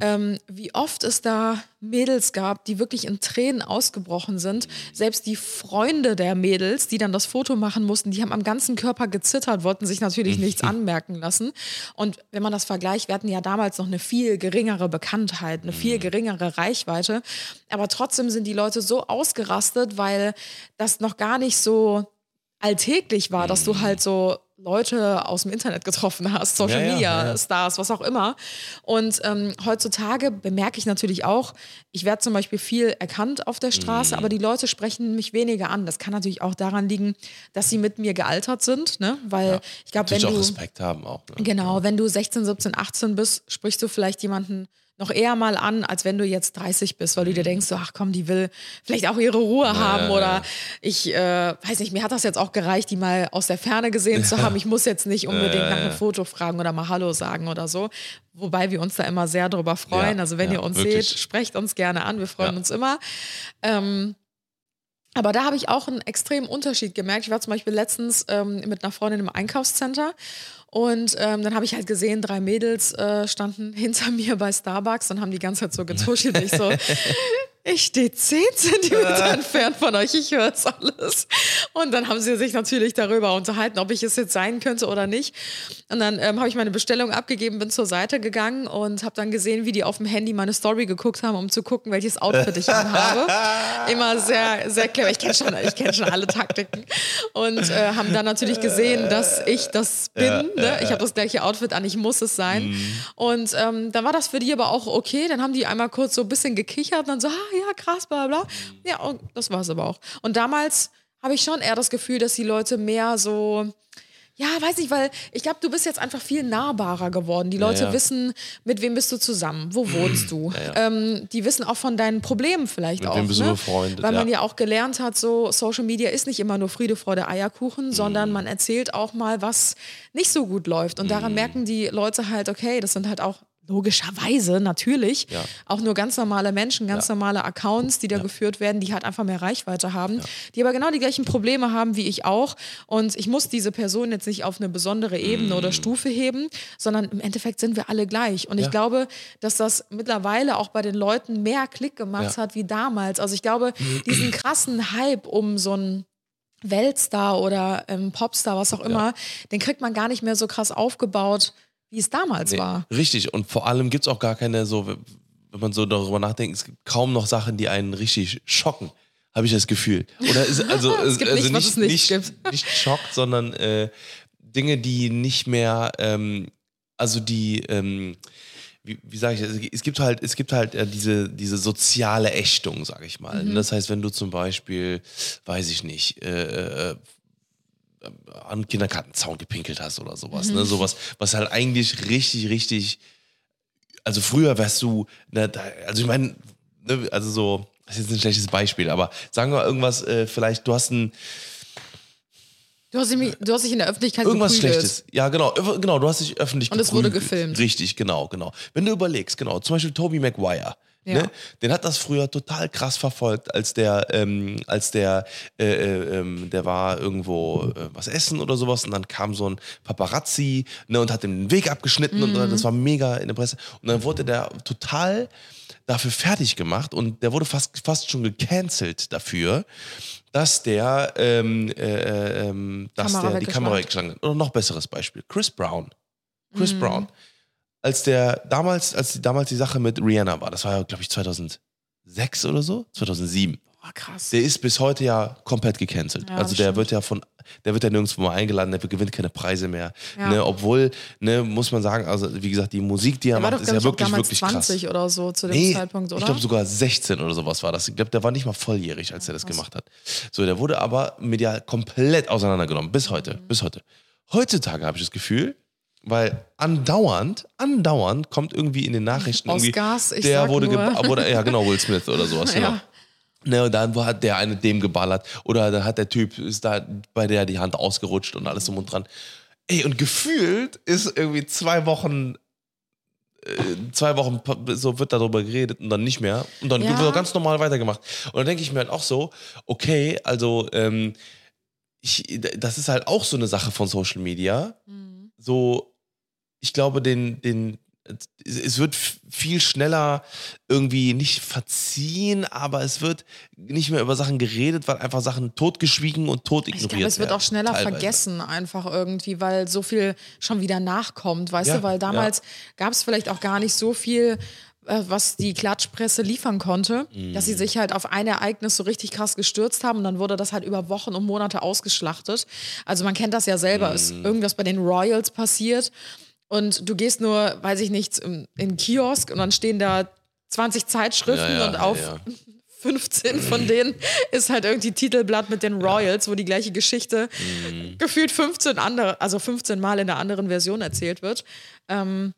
ähm, wie oft es da Mädels gab, die wirklich in Tränen ausgebrochen sind. Selbst die Freunde der Mädels, die dann das Foto machen mussten, die haben am ganzen Körper gezittert, wollten sich natürlich nichts anmerken lassen. Und wenn man das vergleicht, wir hatten ja damals noch eine viel geringere Bekanntheit, eine viel geringere Reichweite. Aber trotzdem sind die Leute so ausgerastet, weil das noch gar nicht so alltäglich war, dass du halt so Leute aus dem Internet getroffen hast, Social Ja, ja, Media ja, ja. Stars, was auch immer. Und ähm, heutzutage bemerke ich natürlich auch, ich werde zum Beispiel viel erkannt auf der Straße, Mhm. aber die Leute sprechen mich weniger an. Das kann natürlich auch daran liegen, dass sie mit mir gealtert sind, ne? Weil ich glaube, wenn auch du Respekt haben auch. Ne? Genau, wenn du 16, 17, 18 bist, sprichst du vielleicht jemanden noch eher mal an, als wenn du jetzt 30 bist, weil du dir denkst, so, ach komm, die will vielleicht auch ihre Ruhe haben ja, oder ja. ich äh, weiß nicht, mir hat das jetzt auch gereicht, die mal aus der Ferne gesehen zu haben. Ich muss jetzt nicht unbedingt nach einem Foto fragen oder mal Hallo sagen oder so. Wobei wir uns da immer sehr drüber freuen. Also wenn ihr uns wirklich. seht, sprecht uns gerne an. Wir freuen uns immer. Ähm, aber da habe ich auch einen extremen Unterschied gemerkt. Ich war zum Beispiel letztens ähm, mit einer Freundin im Einkaufscenter und ähm, dann habe ich halt gesehen, drei Mädels äh, standen hinter mir bei Starbucks und haben die ganze Zeit so getuschelt. ich so, ich stehe 10 Zentimeter entfernt von euch, ich höre es alles. Und dann haben sie sich natürlich darüber unterhalten, ob ich es jetzt sein könnte oder nicht. Und dann ähm, habe ich meine Bestellung abgegeben, bin zur Seite gegangen und habe dann gesehen, wie die auf dem Handy meine Story geguckt haben, um zu gucken, welches Outfit ich anhabe. Immer sehr, sehr clever. Ich kenne schon, ich kenn schon alle Taktiken. Und äh, haben dann natürlich gesehen, dass ich das bin. ne? Ich habe das gleiche Outfit an, ich muss es sein. Und ähm, dann war das für die aber auch okay. Dann haben die einmal kurz so ein bisschen gekichert und dann so, ah ja, krass, bla bla. Ja, und das war es aber auch. Und damals habe ich schon eher das Gefühl, dass die Leute mehr so. Ja, weiß nicht, weil ich glaube, du bist jetzt einfach viel nahbarer geworden. Die Leute ja. wissen, mit wem bist du zusammen, wo wohnst du. Ähm, die wissen auch von deinen Problemen vielleicht Mit auch. wem bist du ne? befreundet, Weil man ja. ja auch gelernt hat, so Social Media ist nicht immer nur Friede, Freude, Eierkuchen, Mhm. sondern man erzählt auch mal, was nicht so gut läuft. Und Mhm. daran merken die Leute halt, okay, das sind halt auch logischerweise natürlich Ja. auch nur ganz normale Menschen, ganz Ja. normale Accounts, die da geführt werden, die halt einfach mehr Reichweite haben, die aber genau die gleichen Probleme haben wie ich auch. Und ich muss diese Person jetzt nicht auf eine besondere Ebene Mm. oder Stufe heben, sondern im Endeffekt sind wir alle gleich. Und ich Ja. glaube, dass das mittlerweile auch bei den Leuten mehr Klick gemacht Ja. hat wie damals. Also ich glaube, diesen krassen Hype um so einen Weltstar oder ähm, Popstar, was auch immer, den kriegt man gar nicht mehr so krass aufgebaut, wie es damals Nee, war. Richtig. Und vor allem gibt es auch gar keine so, wenn man so darüber nachdenkt, es gibt kaum noch Sachen, die einen richtig schocken. Habe ich das Gefühl. Oder ist, also, Es gibt also nicht, was es nicht nicht, gibt. nicht schockt, sondern äh, Dinge, die nicht mehr, ähm, also die, ähm, wie, wie sage ich, das? es gibt halt, es gibt halt äh, diese, diese soziale Ächtung, sage ich mal. Mhm. Das heißt, wenn du zum Beispiel, weiß ich nicht, äh, äh, an den Kindergartenzaun gepinkelt hast oder sowas, Mhm. ne? Sowas, was halt eigentlich richtig, richtig, also früher wärst du, ne, da, also ich meine, ne, also so, das ist jetzt ein schlechtes Beispiel, aber sagen wir irgendwas, äh, vielleicht du hast ein, Du hast, dich, du hast dich in der Öffentlichkeit Irgendwas geprügelt. Schlechtes. Ja, genau. Genau, du hast dich öffentlich Und es wurde gefilmt. Richtig, genau, genau. Wenn du überlegst, genau, zum Beispiel Toby Maguire. Ja. Ne? Den hat das früher total krass verfolgt, als der, ähm, als der, äh, äh, ähm, der war irgendwo äh, was essen oder sowas und dann kam so ein Paparazzi ne, und hat ihm den Weg abgeschnitten und das war mega in der Presse. Und dann wurde der total dafür fertig gemacht und der wurde fast, fast schon gecancelt dafür, dass der, ähm, äh, ähm, dass Kamera der die Kamera weggeschlagen hat. Oder noch besseres Beispiel, Chris Brown. Chris Brown. Als der damals, als die, damals die Sache mit Rihanna war, das war ja, glaube ich, 2006 oder so, 2007. Boah, krass. Der ist bis heute ja komplett gecancelt. Ja, also der stimmt. wird ja von, der wird ja nirgendwo mal eingeladen, der gewinnt keine Preise mehr. Ja. Ne, obwohl, ne, muss man sagen, also wie gesagt, die Musik, die er macht, doch, ist ja wirklich, damals wirklich 20 krass. oder so zu dem Nee, Zeitpunkt, oder? Ich glaube sogar 16 oder sowas war das. Ich glaube, der war nicht mal volljährig, als er das gemacht hat. So, der wurde aber medial komplett auseinandergenommen. Bis heute. Mhm. Bis heute. Heutzutage habe ich das Gefühl, weil andauernd, andauernd kommt irgendwie in den Nachrichten irgendwie, Oscars, ich der sag wurde, wurde, ja genau, Will Smith oder sowas, genau. Ja. Ne, und dann hat der eine dem geballert oder dann hat der Typ, ist da bei der die Hand ausgerutscht und alles drum und dran. Ey, und gefühlt ist irgendwie zwei Wochen, äh, zwei Wochen so wird darüber geredet und dann nicht mehr. Und dann Ja. wird ganz normal weitergemacht. Und dann denke ich mir halt auch so, okay, also ähm, ich, das ist halt auch so eine Sache von Social Media. Mhm. So, ich glaube, den, den, es wird viel schneller irgendwie nicht verziehen, aber es wird nicht mehr über Sachen geredet, weil einfach Sachen totgeschwiegen und tot Ich ignoriert glaube, es wird werden, auch schneller teilweise. vergessen, einfach irgendwie, weil so viel schon wieder nachkommt, weißt Ja, du? Weil damals gab es vielleicht auch gar nicht so viel, äh, was die Klatschpresse liefern konnte, dass Mhm. sie sich halt auf ein Ereignis so richtig krass gestürzt haben und dann wurde das halt über Wochen und Monate ausgeschlachtet. Also man kennt das ja selber, ist Mhm. irgendwas bei den Royals passiert und du gehst nur, weiß ich nicht, in in einen Kiosk und dann stehen da 20 Zeitschriften Ja, ja, und auf ja. 15 von denen ist halt irgendwie Titelblatt mit den Royals, wo die gleiche Geschichte Mhm. gefühlt 15 andere, also 15 Mal in einer anderen Version erzählt wird. Ähm,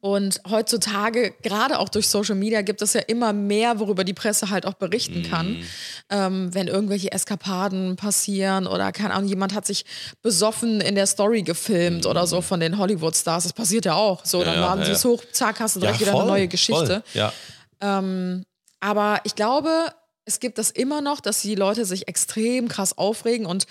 Und heutzutage, gerade auch durch Social Media, gibt es ja immer mehr, worüber die Presse halt auch berichten kann. Ähm, wenn irgendwelche Eskapaden passieren oder keine Ahnung, jemand hat sich besoffen in der Story gefilmt oder so von den Hollywood-Stars. Das passiert ja auch. So, dann ja, laden ja, sie es ja. hoch, zack, hast du direkt wieder voll, eine neue Geschichte. Ja. Aber ich glaube, es gibt das immer noch, dass die Leute sich extrem krass aufregen und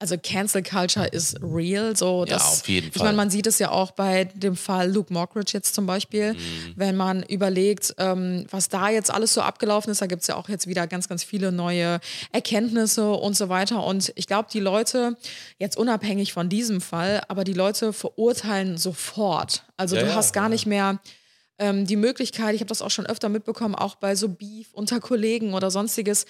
also Cancel Culture ist real. So, Ja, dass, auf jeden Ich Fall. meine, man sieht es ja auch bei dem Fall Luke Mockridge jetzt zum Beispiel, Mhm. wenn man überlegt, ähm, was da jetzt alles so abgelaufen ist. Da gibt es ja auch jetzt wieder ganz, ganz viele neue Erkenntnisse und so weiter. Und ich glaube, die Leute, jetzt unabhängig von diesem Fall, aber die Leute verurteilen sofort. Also Ja, du hast gar ja. nicht mehr ähm, die Möglichkeit, ich habe das auch schon öfter mitbekommen, auch bei so Beef unter Kollegen oder sonstiges.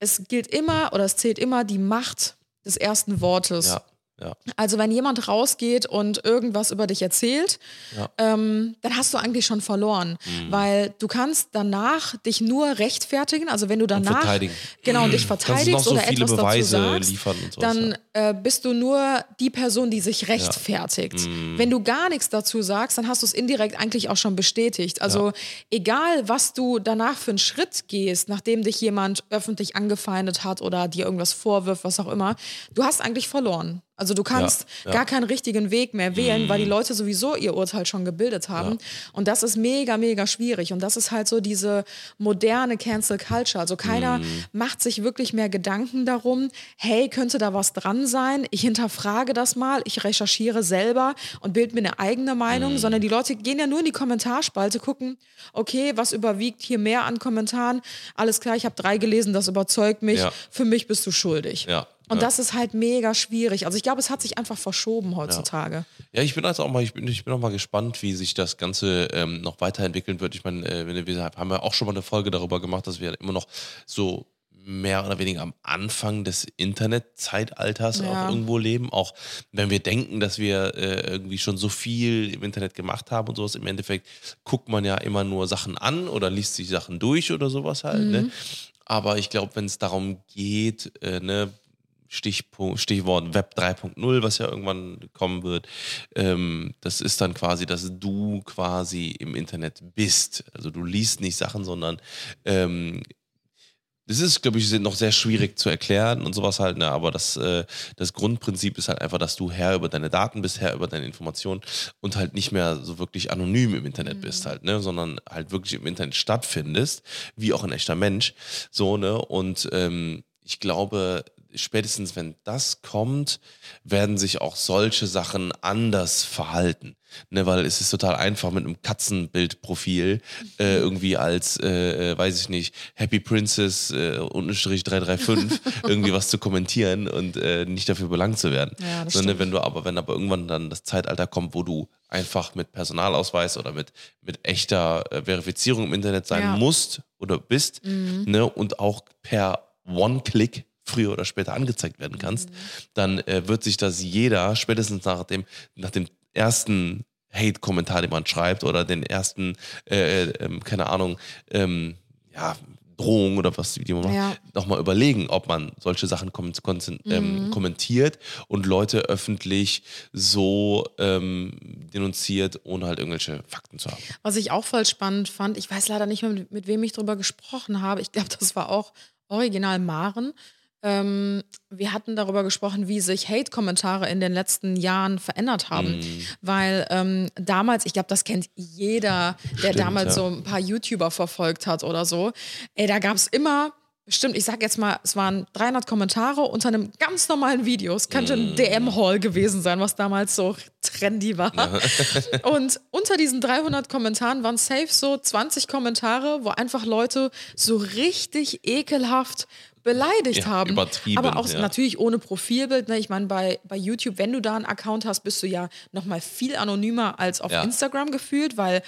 Es gilt immer oder es zählt immer die Macht des ersten Wortes. Ja. Ja. Also wenn jemand rausgeht und irgendwas über dich erzählt, Ja. ähm, dann hast du eigentlich schon verloren, Mhm. weil du kannst danach dich nur rechtfertigen. Also wenn du danach genau und dich verteidigst so oder etwas Beweise dazu sagst, liefern und sowas, dann äh, bist du nur die Person, die sich rechtfertigt. Mhm. Wenn du gar nichts dazu sagst, dann hast du es indirekt eigentlich auch schon bestätigt. Also egal, was du danach für einen Schritt gehst, nachdem dich jemand öffentlich angefeindet hat oder dir irgendwas vorwirft, was auch immer, du hast eigentlich verloren. Also du kannst Ja, ja. gar keinen richtigen Weg mehr wählen, weil die Leute sowieso ihr Urteil schon gebildet haben. Und das ist mega, mega schwierig. Und das ist halt so diese moderne Cancel Culture. Also keiner macht sich wirklich mehr Gedanken darum, hey, könnte da was dran sein? Ich hinterfrage das mal, ich recherchiere selber und bilde mir eine eigene Meinung, sondern die Leute gehen ja nur in die Kommentarspalte, gucken, okay, was überwiegt hier mehr an Kommentaren? Alles klar, ich habe drei gelesen, das überzeugt mich. Ja. Für mich bist du schuldig. Ja, Und ja. das ist halt mega schwierig. Also ich glaube, es hat sich einfach verschoben heutzutage. Ja, ich bin also auch mal, ich bin, ich bin auch mal gespannt, wie sich das Ganze ähm, noch weiterentwickeln wird. Ich meine, äh, wir- wir haben ja auch schon mal eine Folge darüber gemacht, dass wir immer noch so mehr oder weniger am Anfang des Internetzeitalters Ja. auch irgendwo leben. Auch wenn wir denken, dass wir äh, irgendwie schon so viel im Internet gemacht haben und sowas. Im Endeffekt guckt man ja immer nur Sachen an oder liest sich Sachen durch oder sowas halt. Mhm. Ne? Aber ich glaube, wenn es darum geht, äh, ne, Stichpunkt, Stichwort Web 3.0, was ja irgendwann kommen wird. Ähm, das ist dann quasi, dass du quasi im Internet bist. Also du liest nicht Sachen, sondern ähm, das ist, glaube ich, noch sehr schwierig zu erklären und sowas halt, ne? aber das, äh, das Grundprinzip ist halt einfach, dass du Herr über deine Daten bist, Herr über deine Informationen und halt nicht mehr so wirklich anonym im Internet bist halt, ne? sondern halt wirklich im Internet stattfindest, wie auch ein echter Mensch. So, ne? Und ähm, ich glaube, spätestens wenn das kommt, werden sich auch solche Sachen anders verhalten. Ne, weil es ist total einfach mit einem Katzenbildprofil äh, irgendwie als, äh, äh, weiß ich nicht, Happy Princess äh, Unterstrich 335 irgendwie was zu kommentieren und äh, nicht dafür belangt zu werden. Ja, Sondern wenn du aber, wenn aber irgendwann dann das Zeitalter kommt, wo du einfach mit Personalausweis oder mit, mit echter äh, Verifizierung im Internet sein Ja. Mhm. musst oder bist, ne, und auch per One-Click früher oder später angezeigt werden kannst, dann äh, wird sich das jeder spätestens nach dem, nach dem ersten Hate-Kommentar, den man schreibt oder den ersten, äh, äh, ähm, keine Ahnung, ähm, ja, Drohung oder was die man macht, Ja. nochmal überlegen, ob man solche Sachen kom ähm, kommentiert und Leute öffentlich so ähm, denunziert, ohne halt irgendwelche Fakten zu haben. Was ich auch voll spannend fand, ich weiß leider nicht mehr, mit, mit wem ich drüber gesprochen habe. Ich glaube, das war auch original Maren. Ähm, wir hatten darüber gesprochen, wie sich Hate-Kommentare in den letzten Jahren verändert haben. Mhm. Weil ähm, damals, ich glaube, das kennt jeder, der Stimmt, damals ja. so ein paar YouTuber verfolgt hat oder so. Ey, da gab es immer. Stimmt, ich sag jetzt mal, es waren 300 Kommentare unter einem ganz normalen Video. Es könnte Mhm. ein DM-Haul gewesen sein, was damals so trendy war. Und unter diesen 300 Kommentaren waren safe so 20 Kommentare, wo einfach Leute so richtig ekelhaft beleidigt Ja, haben. übertrieben, Aber auch ja. natürlich ohne Profilbild. Ne? Ich meine, bei, bei YouTube, wenn du da einen Account hast, bist du ja noch mal viel anonymer als auf Ja. Instagram gefühlt, weil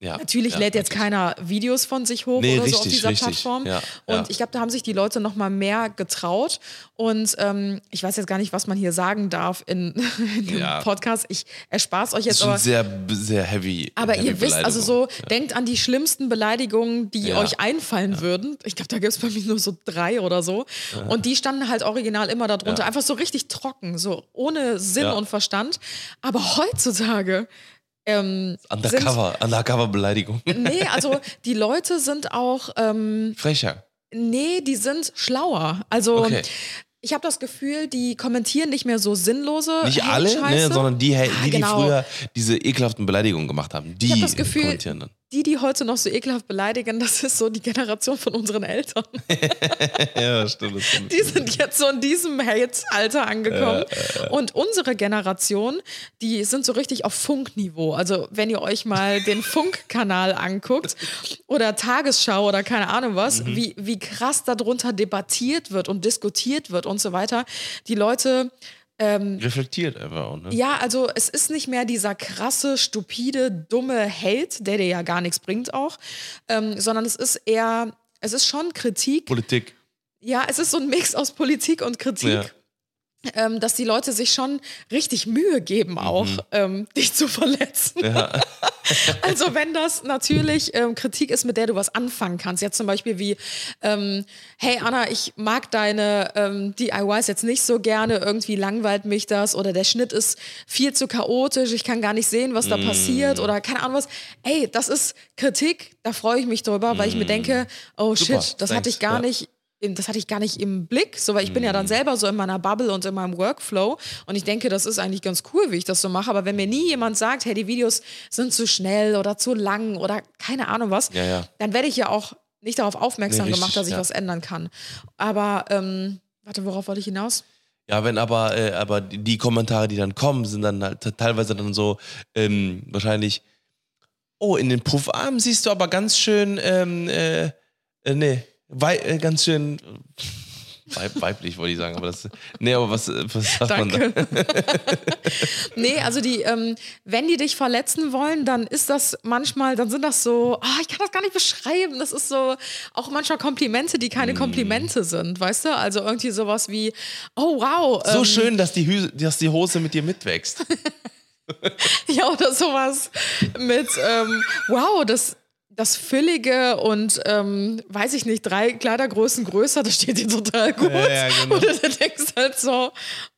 Ja, Natürlich ja, lädt jetzt wirklich. keiner Videos von sich hoch Nee, oder so auf richtig, dieser richtig. Plattform. Ja, und ich glaube, da haben sich die Leute noch mal mehr getraut. Und ähm, ich weiß jetzt gar nicht, was man hier sagen darf in, in dem. Podcast. Ich erspare es euch Das jetzt, ist schon aber sehr, sehr heavy. aber heavy ihr wisst, also so, denkt an die schlimmsten Beleidigungen, die euch einfallen würden. Ich glaube, da gibt es bei mir nur so drei oder so. Und die standen halt original immer darunter. Einfach so richtig trocken, so ohne Sinn und Verstand. Aber heutzutage, ähm, Undercover. Sind, nee, also die Leute sind auch. Ähm, Frecher. Nee, die sind schlauer. Also Okay. ich habe das Gefühl, die kommentieren nicht mehr so sinnlose. Nicht alle, ne, sondern die, die, die genau. früher diese ekelhaften Beleidigungen gemacht haben. Die Ich habe das Gefühl, kommentieren dann. Die, die heute noch so ekelhaft beleidigen, das ist so die Generation von unseren Eltern. Ja, stimmt. Stimmt. Die sind jetzt so in diesem Hate-Alter angekommen. Und unsere Generation, die sind so richtig auf Funkniveau. Also wenn ihr euch mal den Funkkanal anguckt oder Tagesschau oder keine Ahnung was, wie, wie krass darunter debattiert wird und diskutiert wird und so weiter. Die Leute Reflektiert einfach auch, ne? Ja, also es ist nicht mehr dieser krasse, stupide, dumme Hate, der dir ja gar nichts bringt auch, ähm, sondern es ist eher, es ist schon Kritik. Politik. Ja, es ist so ein Mix aus Politik und Kritik. Ja. Ähm, dass die Leute sich schon richtig Mühe geben, auch ähm, dich zu verletzen. Mhm. Ja. Also wenn das natürlich ähm, Kritik ist, mit der du was anfangen kannst, jetzt zum Beispiel wie, ähm, hey Anna, ich mag deine ähm, DIYs jetzt nicht so gerne, irgendwie langweilt mich das oder der Schnitt ist viel zu chaotisch, ich kann gar nicht sehen, was da passiert oder keine Ahnung was. Ey, das ist Kritik, da freue ich mich drüber, weil ich mir denke, oh Super, shit, das hatte thanks, ich gar ja. nicht das hatte ich gar nicht im Blick, so, weil ich bin ja Mhm. dann selber so in meiner Bubble und in meinem Workflow und ich denke, das ist eigentlich ganz cool, wie ich das so mache, aber wenn mir nie jemand sagt, hey, die Videos sind zu schnell oder zu lang oder keine Ahnung was, Ja, ja. dann werde ich ja auch nicht darauf aufmerksam Nee, richtig, gemacht, dass ich ja. was ändern kann. Aber, ähm, warte, worauf wollte ich hinaus? Ja, wenn aber, äh, aber die, Kommentare, die dann kommen, sind dann halt te- teilweise dann so ähm, wahrscheinlich, oh, in den Puffarmen siehst du aber ganz schön, ähm, äh, äh, nee, wei äh, ganz schön weib weiblich, wollte ich sagen, aber das, nee, aber was, was sagt man da? Danke. nee, also die, ähm, wenn die dich verletzen wollen, dann ist das manchmal, dann sind das so, ah, ich kann das gar nicht beschreiben. Das ist so auch manchmal Komplimente, die Mm. keine Komplimente sind, weißt du? Also irgendwie sowas wie, oh wow. So ähm, schön, dass die, Hü dass die Hose mit dir mitwächst. Ja, oder sowas mit, ähm, wow, das, das Füllige und, ähm, weiß ich nicht, drei Kleidergrößen größer, das steht dir total gut. Ja, ja, genau. Und du denkst halt so,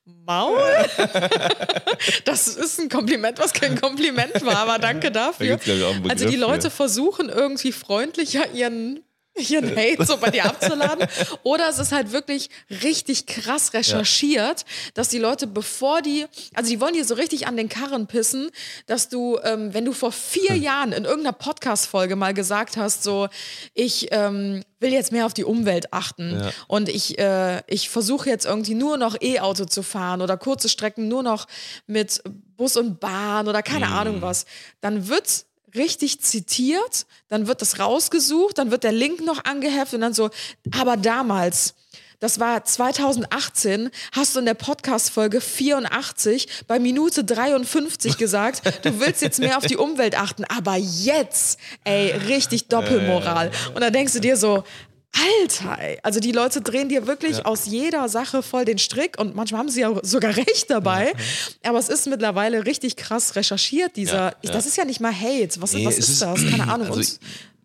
Maul? das ist ein Kompliment, was kein Kompliment war, aber danke dafür. einen also die Leute für. versuchen irgendwie freundlicher ihren ihren Hate so bei dir abzuladen. Oder es ist halt wirklich richtig krass recherchiert, dass die Leute, bevor die, also die wollen dir so richtig an den Karren pissen, dass du, ähm, wenn du vor vier Hm. Jahren in irgendeiner Podcast-Folge mal gesagt hast, so, ich ähm, will jetzt mehr auf die Umwelt achten Ja. und ich, äh, ich versuche jetzt irgendwie nur noch E-Auto zu fahren oder kurze Strecken nur noch mit Bus und Bahn oder keine Ahnung was, dann wird's richtig zitiert, dann wird das rausgesucht, dann wird der Link noch angeheftet und dann so, aber damals, das war 2018, hast du in der Podcast-Folge 84 bei Minute 53 gesagt, du willst jetzt mehr auf die Umwelt achten, aber jetzt, ey, richtig Doppelmoral. Und dann denkst du dir so, Alter, ey. also die Leute drehen dir wirklich aus jeder Sache voll den Strick und manchmal haben sie ja sogar recht dabei. Aber es ist mittlerweile richtig krass recherchiert, dieser, Ja, ja. das ist ja nicht mal Hate. Was, Nee, was es ist das? Keine Ahnung. Also,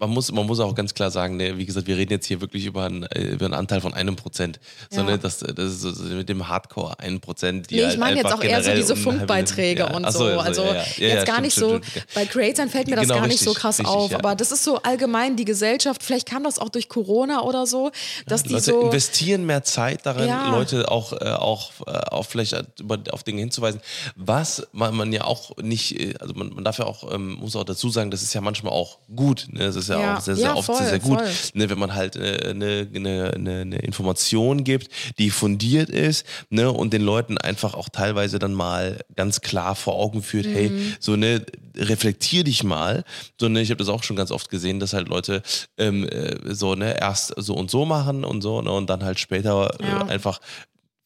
man, muss, man muss auch ganz klar sagen, ne, wie gesagt, wir reden jetzt hier wirklich über einen, äh, über einen Anteil von einem Prozent. So, Ja. ne, das, das ist so, so mit dem Hardcore einen Prozent. Nee, ich halt meine jetzt auch eher so diese Funkbeiträge Ja, und so. ja, Also ja, jetzt gar stimmt, nicht stimmt, so, stimmt. bei Creatern fällt mir das Genau, gar nicht so richtig, krass richtig, auf. Aber das ist so allgemein die Gesellschaft, vielleicht kam das auch durch Corona oder so, dass die Leute so. investieren mehr Zeit darin. Leute auch, äh, auch äh, auf vielleicht über, auf Dinge hinzuweisen. Was man, man ja auch nicht, äh, also man, man darf ja auch, ähm, muss auch dazu sagen, das ist ja manchmal auch gut. Ne? Das ist ja, Ja. auch sehr, sehr Ja, oft voll, sehr, sehr gut, voll. ne? wenn man halt äh, eine, eine, eine, eine Information gibt, die fundiert ist ne? und den Leuten einfach auch teilweise dann mal ganz klar vor Augen führt, Mhm. hey, so ne, reflektier dich mal. So, ne, ich habe das auch schon ganz oft gesehen, dass halt Leute ähm, äh, so ne, erst so und so machen und so ne, und dann halt später Ja. äh, einfach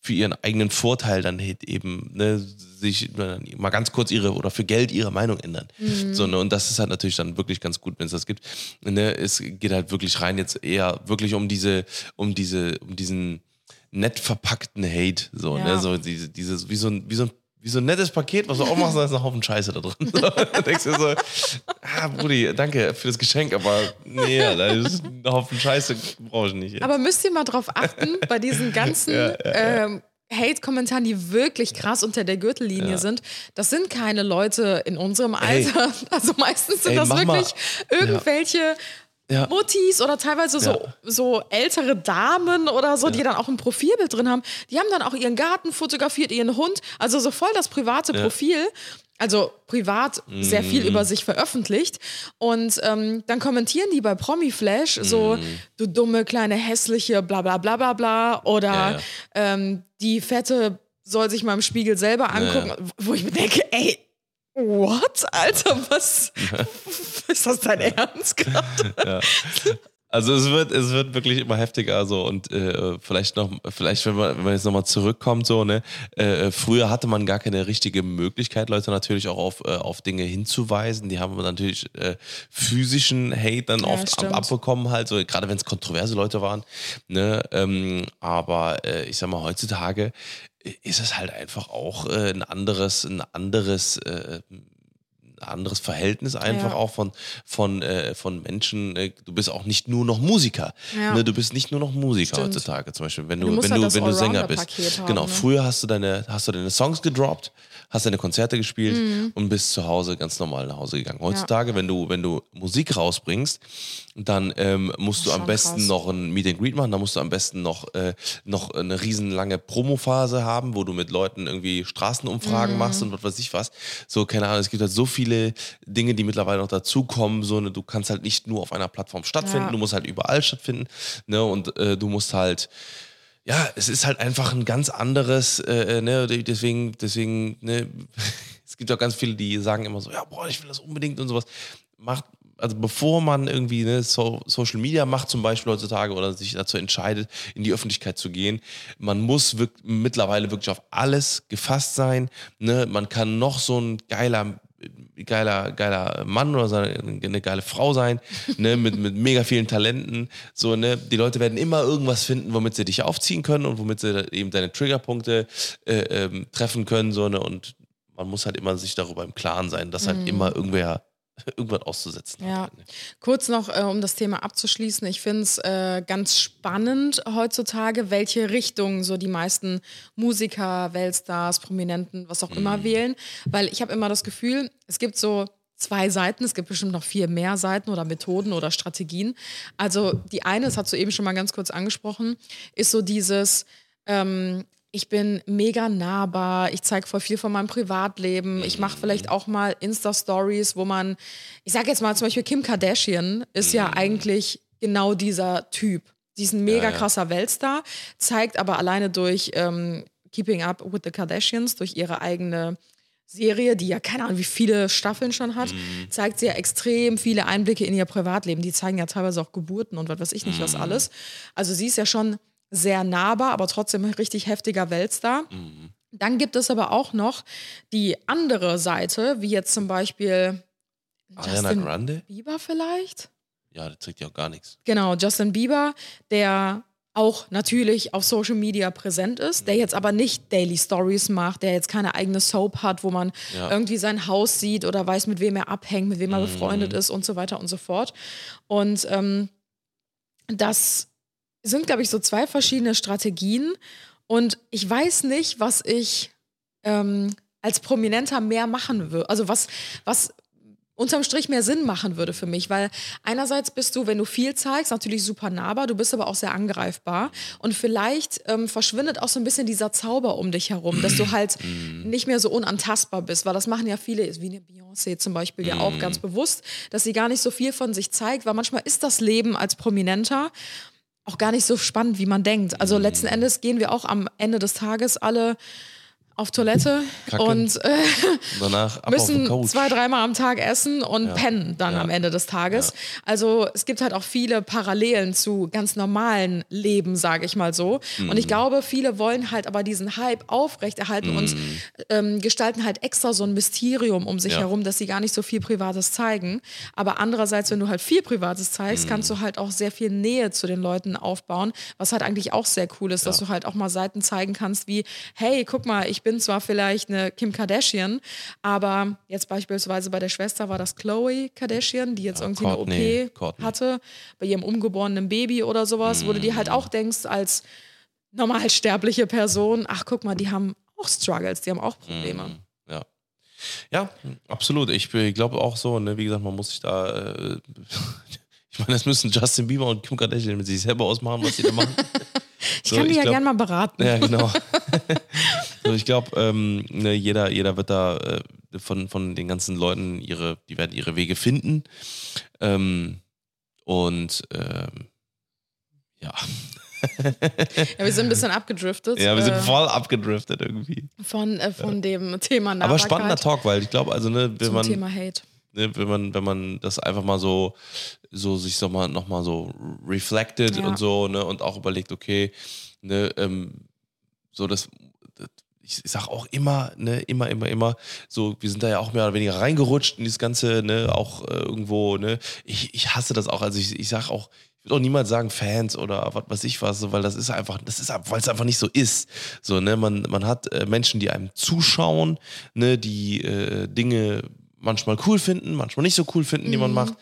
für ihren eigenen Vorteil dann eben ne, sich mal ganz kurz ihre oder für Geld ihre Meinung ändern. Mhm. So, ne, und das ist halt natürlich dann wirklich ganz gut, wenn es das gibt. Ne, es geht halt wirklich rein jetzt eher wirklich um diese, um diese, um diesen nett verpackten Hate. So, Ja. ne, so diese, dieses, wie so ein, wie so ein wie so ein nettes Paket, was du auch machst, da ist ein Haufen Scheiße da drin. So, da denkst du so, ah, Brudi, danke für das Geschenk, aber nee, da ist ein Haufen Scheiße, brauche ich nicht. Aber müsst ihr mal drauf achten, bei diesen ganzen Ähm, Hate-Kommentaren, die wirklich krass unter der Gürtellinie sind, das sind keine Leute in unserem Alter. Also meistens sind Ey, das mach mal- wirklich irgendwelche Ja. Muttis oder teilweise so, Ja. so ältere Damen oder so, die dann auch ein Profilbild drin haben. Die haben dann auch ihren Garten fotografiert, ihren Hund, also so voll das private Profil. Also privat sehr viel Mhm. über sich veröffentlicht. Und ähm, dann kommentieren die bei Promiflash so, Mhm. du dumme, kleine, hässliche, bla bla bla bla bla. Oder Ja, ja. Ähm, die Fette soll sich mal im Spiegel selber angucken, wo ich mir denke, ey, what, Alter, was ist das dein Ernst gerade? Also es wird, es wird wirklich immer heftiger so und äh, vielleicht noch, vielleicht wenn man, wenn man jetzt nochmal zurückkommt so ne, äh, früher hatte man gar keine richtige Möglichkeit, Leute natürlich auch auf, äh, auf Dinge hinzuweisen. Die haben natürlich äh, physischen Hate dann Ja, oft ab, abbekommen halt, so gerade wenn es kontroverse Leute waren. Ne, ähm, aber äh, ich sag mal heutzutage ist es halt einfach auch äh, ein anderes, ein anderes äh, anderes Verhältnis einfach Ja. auch von, von, äh, von Menschen. Äh, du bist auch nicht nur noch Musiker. Ja. Ne? Du bist nicht nur noch Musiker Stimmt. heutzutage zum Beispiel, wenn Du du, wenn halt du, wenn du Sänger bist. Haben, genau, ne? früher hast du deine, hast du deine Songs gedroppt, hast deine Konzerte gespielt Mhm. und bist zu Hause ganz normal nach Hause gegangen. Heutzutage, wenn du, wenn du Musik rausbringst, dann ähm, musst du am besten krass. noch ein Meet and Greet machen, dann musst du am besten noch, äh, noch eine riesenlange Promophase haben, wo du mit Leuten irgendwie Straßenumfragen Mhm. machst und was weiß ich was. So, keine Ahnung, es gibt halt so viele Dinge, die mittlerweile noch dazukommen. So, ne, du kannst halt nicht nur auf einer Plattform stattfinden, Ja. du musst halt überall stattfinden. Ne, und äh, du musst halt ja, es ist halt einfach ein ganz anderes, äh, ne, deswegen, deswegen, ne, es gibt auch ganz viele, die sagen immer so, ja, boah, ich will das unbedingt und sowas. Macht, also bevor man irgendwie ne, so, Social Media macht zum Beispiel heutzutage oder sich dazu entscheidet, in die Öffentlichkeit zu gehen, man muss wirk mittlerweile wirklich auf alles gefasst sein. Ne? Man kann noch so ein geiler geiler, geiler Mann oder eine, geile Frau sein, ne, mit, mit mega vielen Talenten. So, ne, die Leute werden immer irgendwas finden, womit sie dich aufziehen können und womit sie eben deine Triggerpunkte äh, ähm, treffen können. So, ne, und man muss halt immer sich darüber im Klaren sein, dass halt immer irgendwer irgendwas auszusetzen Ja, hat. Ne? kurz noch, äh, um das Thema abzuschließen. Ich finde es äh, ganz spannend heutzutage, welche Richtung so die meisten Musiker, Weltstars, Prominenten, was auch Mhm. immer wählen. Weil ich habe immer das Gefühl, es gibt so zwei Seiten, es gibt bestimmt noch viel mehr Seiten oder Methoden oder Strategien. Also die eine, das hast du eben schon mal ganz kurz angesprochen, ist so dieses, ähm, ich bin mega nahbar, ich zeige voll viel von meinem Privatleben, ich mache vielleicht auch mal Insta-Stories, wo man, ich sage jetzt mal zum Beispiel Kim Kardashian ist ja eigentlich genau dieser Typ. Sie ist ein mega ja. krasser Weltstar, zeigt aber alleine durch ähm, Keeping Up with the Kardashians, durch ihre eigene Serie, die ja keine Ahnung, wie viele Staffeln schon hat, zeigt sie ja extrem viele Einblicke in ihr Privatleben. Die zeigen ja teilweise auch Geburten und was weiß ich nicht, was alles. Also sie ist ja schon sehr nahbar, aber trotzdem richtig heftiger Weltstar. Dann gibt es aber auch noch die andere Seite, wie jetzt zum Beispiel Ariana Justin Grande? Bieber vielleicht. Ja, das trägt ja auch gar nichts. Genau, Justin Bieber, der auch natürlich auf Social Media präsent ist, der jetzt aber nicht Daily Stories macht, der jetzt keine eigene Soap hat, wo man Ja. irgendwie sein Haus sieht oder weiß, mit wem er abhängt, mit wem er befreundet ist und so weiter und so fort. Und ähm, das sind, glaube ich, so zwei verschiedene Strategien. Und ich weiß nicht, was ich ähm, als Prominenter mehr machen würde. Also was, was unterm Strich mehr Sinn machen würde für mich, weil einerseits bist du, wenn du viel zeigst, natürlich super nahbar, du bist aber auch sehr angreifbar. Und vielleicht ähm, verschwindet auch so ein bisschen dieser Zauber um dich herum, dass du halt nicht mehr so unantastbar bist, weil das machen ja viele, wie eine Beyoncé zum Beispiel ja auch ganz bewusst, dass sie gar nicht so viel von sich zeigt, weil manchmal ist das Leben als Prominenter auch gar nicht so spannend, wie man denkt. Also letzten Endes gehen wir auch am Ende des Tages alle auf Toilette Kacken. und äh, Und danach müssen zwei, dreimal am Tag essen und pennen dann Ja. am Ende des Tages. Also es gibt halt auch viele Parallelen zu ganz normalen Leben, sage ich mal so. Und Mhm. ich glaube, viele wollen halt aber diesen Hype aufrechterhalten und ähm, gestalten halt extra so ein Mysterium um sich Ja. herum, dass sie gar nicht so viel Privates zeigen. Aber andererseits, wenn du halt viel Privates zeigst, kannst Mhm. du halt auch sehr viel Nähe zu den Leuten aufbauen, was halt eigentlich auch sehr cool ist, dass du halt auch mal Seiten zeigen kannst wie, hey, guck mal, ich bin zwar vielleicht eine Kim Kardashian, aber jetzt beispielsweise bei der Schwester war das Chloe Kardashian, die jetzt irgendwie Kourtney, eine OP Kourtney. hatte, bei ihrem umgeborenen Baby oder sowas, wo du dir halt auch denkst, als normalsterbliche Person, ach guck mal, die haben auch Struggles, die haben auch Probleme. Mhm. Ja. Ja, absolut. Ich glaube auch so, ne, wie gesagt, man muss sich da. Äh, ich meine, das müssen Justin Bieber und Kim Kardashian mit sich selber ausmachen, was sie da machen. Ich So, kann die ich ja glaub- gerne mal beraten. Ja, genau. so, ich glaube, ähm, ne, jeder, jeder wird da äh, von, von den ganzen Leuten ihre, die werden ihre Wege finden. Ähm, und ähm, ja. Ja, wir sind ein bisschen abgedriftet. ja, wir sind äh, voll abgedriftet irgendwie. von, äh, von dem Thema Aber Nahbarkeit spannender Talk, weil ich glaube, also ne, wenn zum man, Thema Hate. ne, wenn man, wenn man das einfach mal so, so sich so mal nochmal so reflected Ja. und so, ne, und auch überlegt, okay, ne, ähm, so das ich sag auch immer, ne, immer, immer, immer, so, wir sind da ja auch mehr oder weniger reingerutscht in dieses Ganze, ne, auch äh, irgendwo, ne, ich, ich hasse das auch, also ich, ich sag auch, ich würde auch niemals sagen Fans oder was weiß ich was, so, weil das ist einfach, das ist, weil es einfach nicht so ist. So, ne, man, man hat äh, Menschen, die einem zuschauen, ne, die äh, Dinge manchmal cool finden, manchmal nicht so cool finden, die man macht.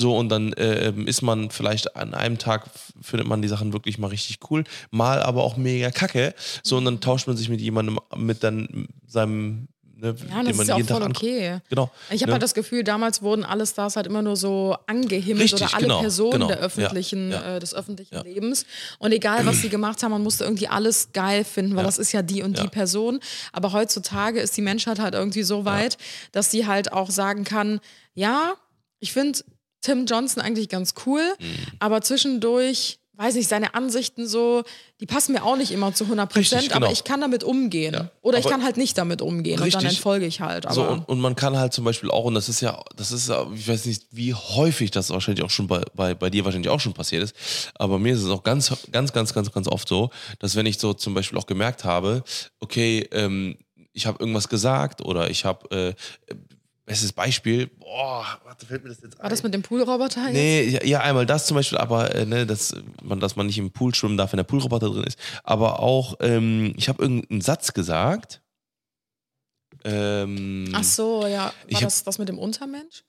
So, und dann äh, ist man vielleicht an einem Tag findet man die Sachen wirklich mal richtig cool, mal aber auch mega kacke. So, und dann tauscht man sich mit jemandem, mit dann seinem, ne, Ja, das ist ja auch Tag voll okay. Genau. Ich habe ne? halt das Gefühl, damals wurden alle Stars halt immer nur so angehimmelt Richtig, oder alle genau, Personen genau, der ja, öffentlichen, ja. Äh, des öffentlichen Ja. Lebens. Und egal, was sie gemacht haben, man musste irgendwie alles geil finden, weil Ja. das ist ja die und die Ja. Person. Aber heutzutage ist die Menschheit halt irgendwie so weit, dass sie halt auch sagen kann, ja, ich finde Tim Johnson eigentlich ganz cool, Mhm. aber zwischendurch, weiß nicht, seine Ansichten so, die passen mir auch nicht immer zu 100 Prozent, Richtig, aber genau. ich kann damit umgehen. Ja. Oder ich kann halt nicht damit umgehen und dann Richtig. entfolge ich halt. Aber So, und, und man kann halt zum Beispiel auch, und das ist ja, das ist ja, ich weiß nicht, wie häufig das wahrscheinlich auch schon bei, bei, bei dir wahrscheinlich auch schon passiert ist, aber mir ist es auch ganz, ganz, ganz, ganz, ganz oft so, dass wenn ich so zum Beispiel auch gemerkt habe, okay, ähm, ich habe irgendwas gesagt oder ich habe, äh, bestes Beispiel, boah, warte, fällt mir das jetzt ein? War das mit dem Poolroboter? Nee, ja, ja, einmal das zum Beispiel, aber äh, ne, dass man, dass man nicht im Pool schwimmen darf, wenn der Poolroboter drin ist. Aber auch, ähm, ich habe irgendeinen Satz gesagt. Ähm, Ach so, ja. War Ich hab- das das mit dem Untermensch?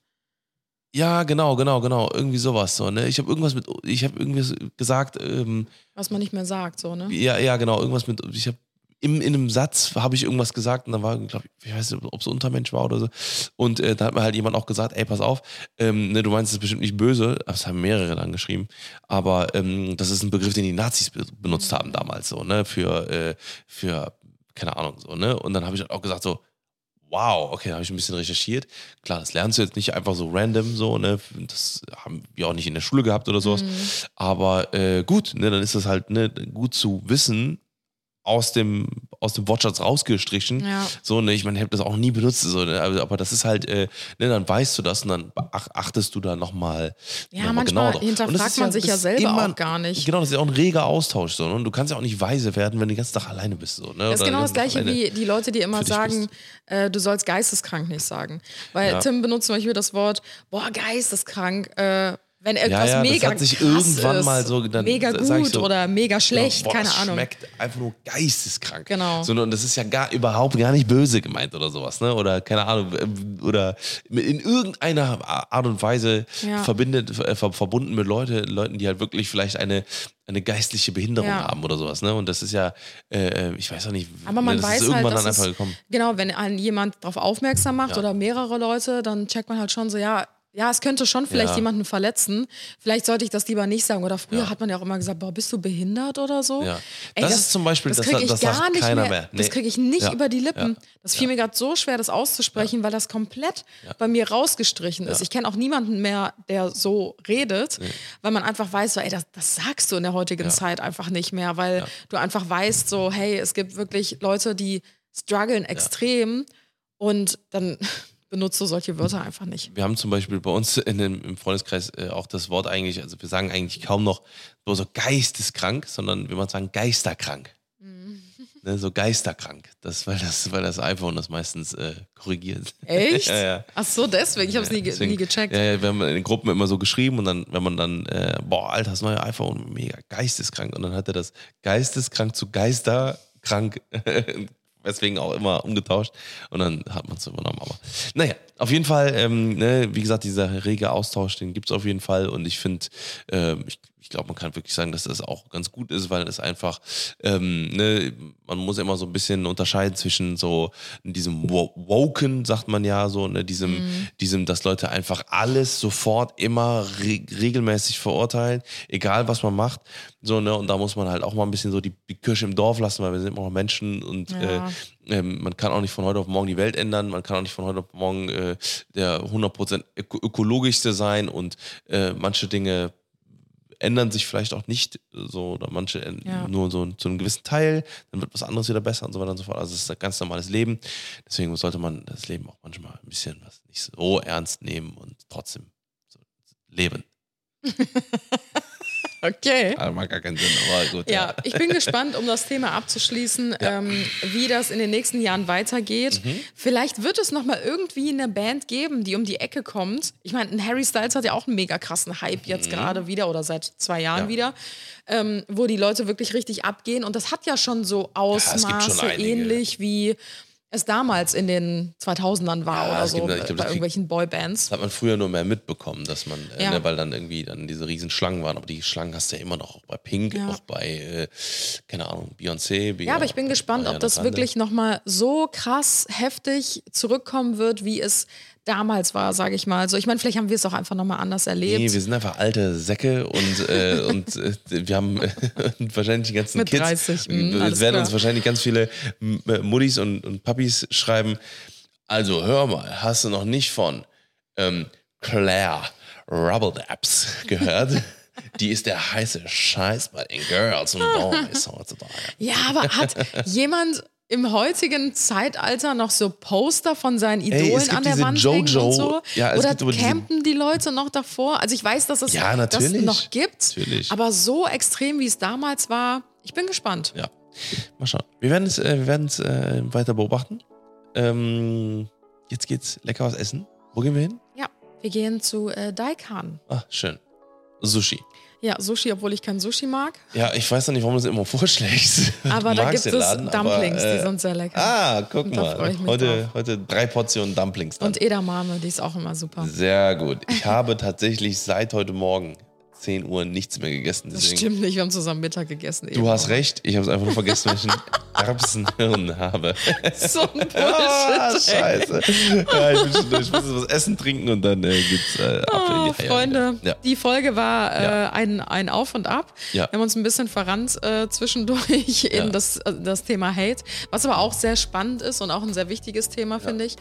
Ja, genau, genau, genau. Irgendwie sowas so, ne? Ich habe irgendwas mit, ich habe irgendwas gesagt, ähm, Was man nicht mehr sagt, so, ne? ja, ja, genau, irgendwas mit, ich habe im, in einem Satz habe ich irgendwas gesagt und dann war, glaube ich, ich weiß nicht, ob es Untermensch war oder so. Und äh, da hat mir halt jemand auch gesagt, ey, pass auf, ähm, ne, du meinst es bestimmt nicht böse, das haben mehrere dann geschrieben, aber ähm, das ist ein Begriff, den die Nazis be benutzt haben damals so, ne, für, äh, für, keine Ahnung, so, ne? Und dann habe ich halt auch gesagt so, wow, okay, da habe ich ein bisschen recherchiert. Klar, das lernst du jetzt nicht einfach so random so, ne? Das haben wir auch nicht in der Schule gehabt oder sowas. Aber äh, gut, ne, dann ist das halt ne, gut zu wissen, aus dem, aus dem Wortschatz rausgestrichen. Ja. So, ne, ich meine, ich habe das auch nie benutzt, so, ne, aber, das ist halt, äh, ne, dann weißt du das und dann achtest du da nochmal. Ja, noch mal manchmal drauf. hinterfragt Und das man sich das ja selber auch gar nicht. Genau, das ist ja auch ein reger Austausch. So, ne? Und du kannst ja auch nicht weise werden, wenn du den ganzen Tag alleine bist. So, ne? Das ist genau das gleiche wie die Leute, die immer sagen, äh, du sollst geisteskrank nicht sagen. Weil Ja. Tim benutzt zum Beispiel das Wort, boah, geisteskrank, äh, wenn etwas ja, das mega hat sich irgendwann ist, mal so- dann mega gut so, oder mega schlecht, Boah, keine das Ahnung. schmeckt einfach nur geisteskrank. Genau. So, und das ist ja gar überhaupt gar nicht böse gemeint oder sowas, ne? Oder keine Ahnung, ähm, oder in irgendeiner Art und Weise Ja. verbindet, äh, ver verbunden mit Leute, Leuten, die halt wirklich vielleicht eine, eine geistliche Behinderung Ja. haben oder sowas, ne? Und das ist ja, äh, ich weiß auch nicht, Aber man ne, das weiß ist irgendwann halt, dann einfach es, gekommen. genau, wenn einen jemand darauf aufmerksam macht Ja. oder mehrere Leute, dann checkt man halt schon so, ja, ja, es könnte schon vielleicht Ja. jemanden verletzen. Vielleicht sollte ich das lieber nicht sagen. Oder früher Ja. hat man ja auch immer gesagt, boah, bist du behindert oder so? Ja. Ey, Das ist zum Beispiel, das das kriege ich das gar nicht mehr. mehr. Das Nee. kriege ich nicht über die Lippen. Das fiel mir gerade so schwer, das auszusprechen, weil das komplett bei mir rausgestrichen ist. Ich kenne auch niemanden mehr, der so redet, weil man einfach weiß, so, ey, das, das sagst du in der heutigen. Zeit einfach nicht mehr, weil du einfach weißt, so, hey, es gibt wirklich Leute, die strugglen extrem und dann benutzt du solche Wörter einfach nicht. Wir haben zum Beispiel bei uns in dem, im Freundeskreis äh, auch das Wort eigentlich, also wir sagen eigentlich kaum noch so, so geisteskrank, sondern wir würden sagen geisterkrank. Mhm. Ne, so geisterkrank. Das, weil, das, weil das iPhone das meistens äh, korrigiert. Echt? ja, ja. Ach so, deswegen. Ich habe es nie, ge- Deswegen- nie gecheckt. Ja, ja, wir haben in den Gruppen immer so geschrieben und dann, wenn man dann, äh, boah, Alter, das neue iPhone, mega geisteskrank. Und dann hat er das geisteskrank zu geisterkrank, weswegen auch immer umgetauscht. Und dann hat man es übernommen. Aber naja, auf jeden Fall, ähm, ne, wie gesagt, dieser rege Austausch, den gibt es auf jeden Fall. Und ich finde, ähm, ich, ich glaube, man kann wirklich sagen, dass das auch ganz gut ist, weil es einfach, ähm, ne, man muss immer so ein bisschen unterscheiden zwischen so diesem Wo- Woken, sagt man ja, so, ne, diesem, Mhm. diesem, dass Leute einfach alles sofort immer re regelmäßig verurteilen, egal was man macht. So, ne, und da muss man halt auch mal ein bisschen so die, die Kirche im Dorf lassen, weil wir sind immer noch Menschen und Ja. äh, ähm, man kann auch nicht von heute auf morgen die Welt ändern, man kann auch nicht von heute auf morgen äh, der 100% öko ökologischste sein und äh, manche Dinge ändern sich vielleicht auch nicht so oder manche Ja. nur so zu einem gewissen Teil, dann wird was anderes wieder besser und so weiter und so fort. Also es ist ein ganz normales Leben. Deswegen sollte man das Leben auch manchmal ein bisschen was nicht so ernst nehmen und trotzdem so leben. Okay. Also macht gar keinen Sinn, aber gut. Ja, ich bin gespannt, um das Thema abzuschließen, ähm, wie das in den nächsten Jahren weitergeht. Mhm. Vielleicht wird es nochmal irgendwie eine Band geben, die um die Ecke kommt. Ich meine, ein Harry Styles hat ja auch einen mega krassen Hype jetzt gerade wieder oder seit zwei Jahren Mhm. Ja. wieder, ähm, wo die Leute wirklich richtig abgehen. Und das hat ja schon so schon Ausmaße, einige. ähnlich wie es damals in den 2000ern war Ja, oder so, gibt- ich bei glaub, das krieg- irgendwelchen Boybands. Das hat man früher nur mehr mitbekommen, dass man, äh, Ja. ne, weil dann irgendwie dann diese riesen Schlangen waren. Aber die Schlangen hast du ja immer noch auch bei Pink, Ja. auch bei, äh, keine Ahnung, Beyoncé. Ja, aber ich bin gespannt, ob das wirklich nochmal so krass heftig zurückkommen wird, wie es damals war, sage ich mal. Also ich meine, vielleicht haben wir es auch einfach nochmal anders erlebt. Nee, wir sind einfach alte Säcke und, äh, und äh, wir haben äh, wahrscheinlich die ganzen Mit Kids. 30, mm, es werden klar. uns wahrscheinlich ganz viele äh, Muddis und, und Papis schreiben. Also hör mal, hast du noch nicht von ähm, Claire Rubble-Daps gehört? Die ist der heiße Scheiß bei den Girls und Boys heutzutage. ja, aber hat jemand im heutigen Zeitalter noch so Poster von seinen Ey, Idolen gibt an der Wand hängen Jojo- und so? Ja, Oder campen die Leute noch davor? Also ich weiß, dass es Ja, das noch gibt, Natürlich. aber so extrem, wie es damals war, ich bin gespannt. Ja, mal schauen. Wir werden es äh, wir werden's, äh, weiter beobachten. Ähm, jetzt geht's lecker was essen. Wo gehen wir hin? Ja, wir gehen zu äh, Daikan. Ah, schön. Sushi. Ja, Sushi, obwohl ich kein Sushi mag. Ja, ich weiß noch nicht, warum du es immer vorschlägst. Aber da gibt es Laden, Dumplings, aber, äh, die sind sehr lecker. Ah, guck Und mal. Heute, drauf. heute drei Portionen Dumplings. Dann. Und Edamame, die ist auch immer super. Sehr gut. Ich habe tatsächlich seit heute Morgen 10 Uhr nichts mehr gegessen. Das Deswegen, stimmt nicht, wir haben zusammen Mittag gegessen. du hast recht. Ich habe es einfach nur vergessen, weil ich ein Erbsenhirn habe. So ein Bullshit. Ah, scheiße. Ja, ich, bin schon ich muss was essen, trinken und dann äh, gibt's äh, ab Oh, in die Eier. Freunde, Ja. die Folge war äh, Ja. ein, ein Auf und Ab. Ja. Wir haben uns ein bisschen verrannt äh, zwischendurch in das, äh, das Thema Hate, was aber auch sehr spannend ist und auch ein sehr wichtiges Thema, finde ich.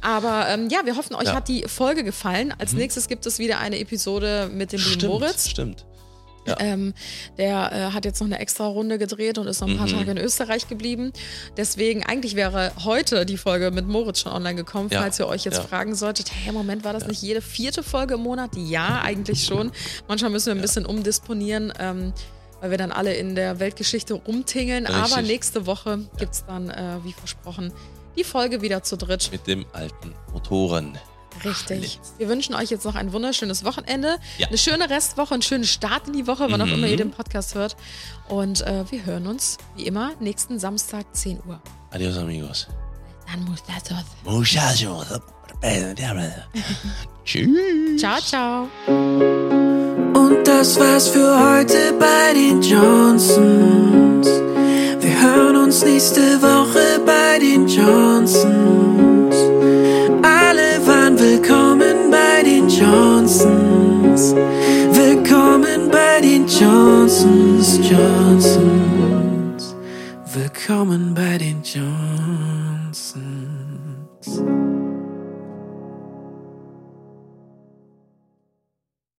Aber ähm, ja, wir hoffen, euch. Mhm. hat die Folge gefallen. Als nächstes gibt es wieder eine Episode mit dem lieben Stimmt, stimmt. Ähm, der äh, hat jetzt noch eine extra Runde gedreht und ist noch ein Mhm. paar Tage in Österreich geblieben. Deswegen, eigentlich wäre heute die Folge mit Moritz schon online gekommen, Ja. falls ihr euch jetzt Ja. fragen solltet, hey, Moment, war das nicht jede vierte Folge im Monat? Ja, eigentlich schon. Manchmal müssen wir ein bisschen umdisponieren. Ähm, weil wir dann alle in der Weltgeschichte rumtingeln. Aber Richtig. nächste Woche gibt es dann, äh, wie versprochen, die Folge wieder zu dritt. Mit dem alten Motoren. Richtig. Wir wünschen euch jetzt noch ein wunderschönes Wochenende, Ja. eine schöne Restwoche, einen schönen Start in die Woche, wann auch immer Mhm. ihr den Podcast hört. Und äh, wir hören uns, wie immer, nächsten Samstag, 10 Uhr. Adios, amigos. Dann so. Muchachos. Tschüss. Ciao, ciao. Und das war's für heute bei den Johnsons. Wir hören uns nächste Woche bei den Johnsons. Johnsons. They're coming, Johnsons, Johnsons. They're coming, Johnsons.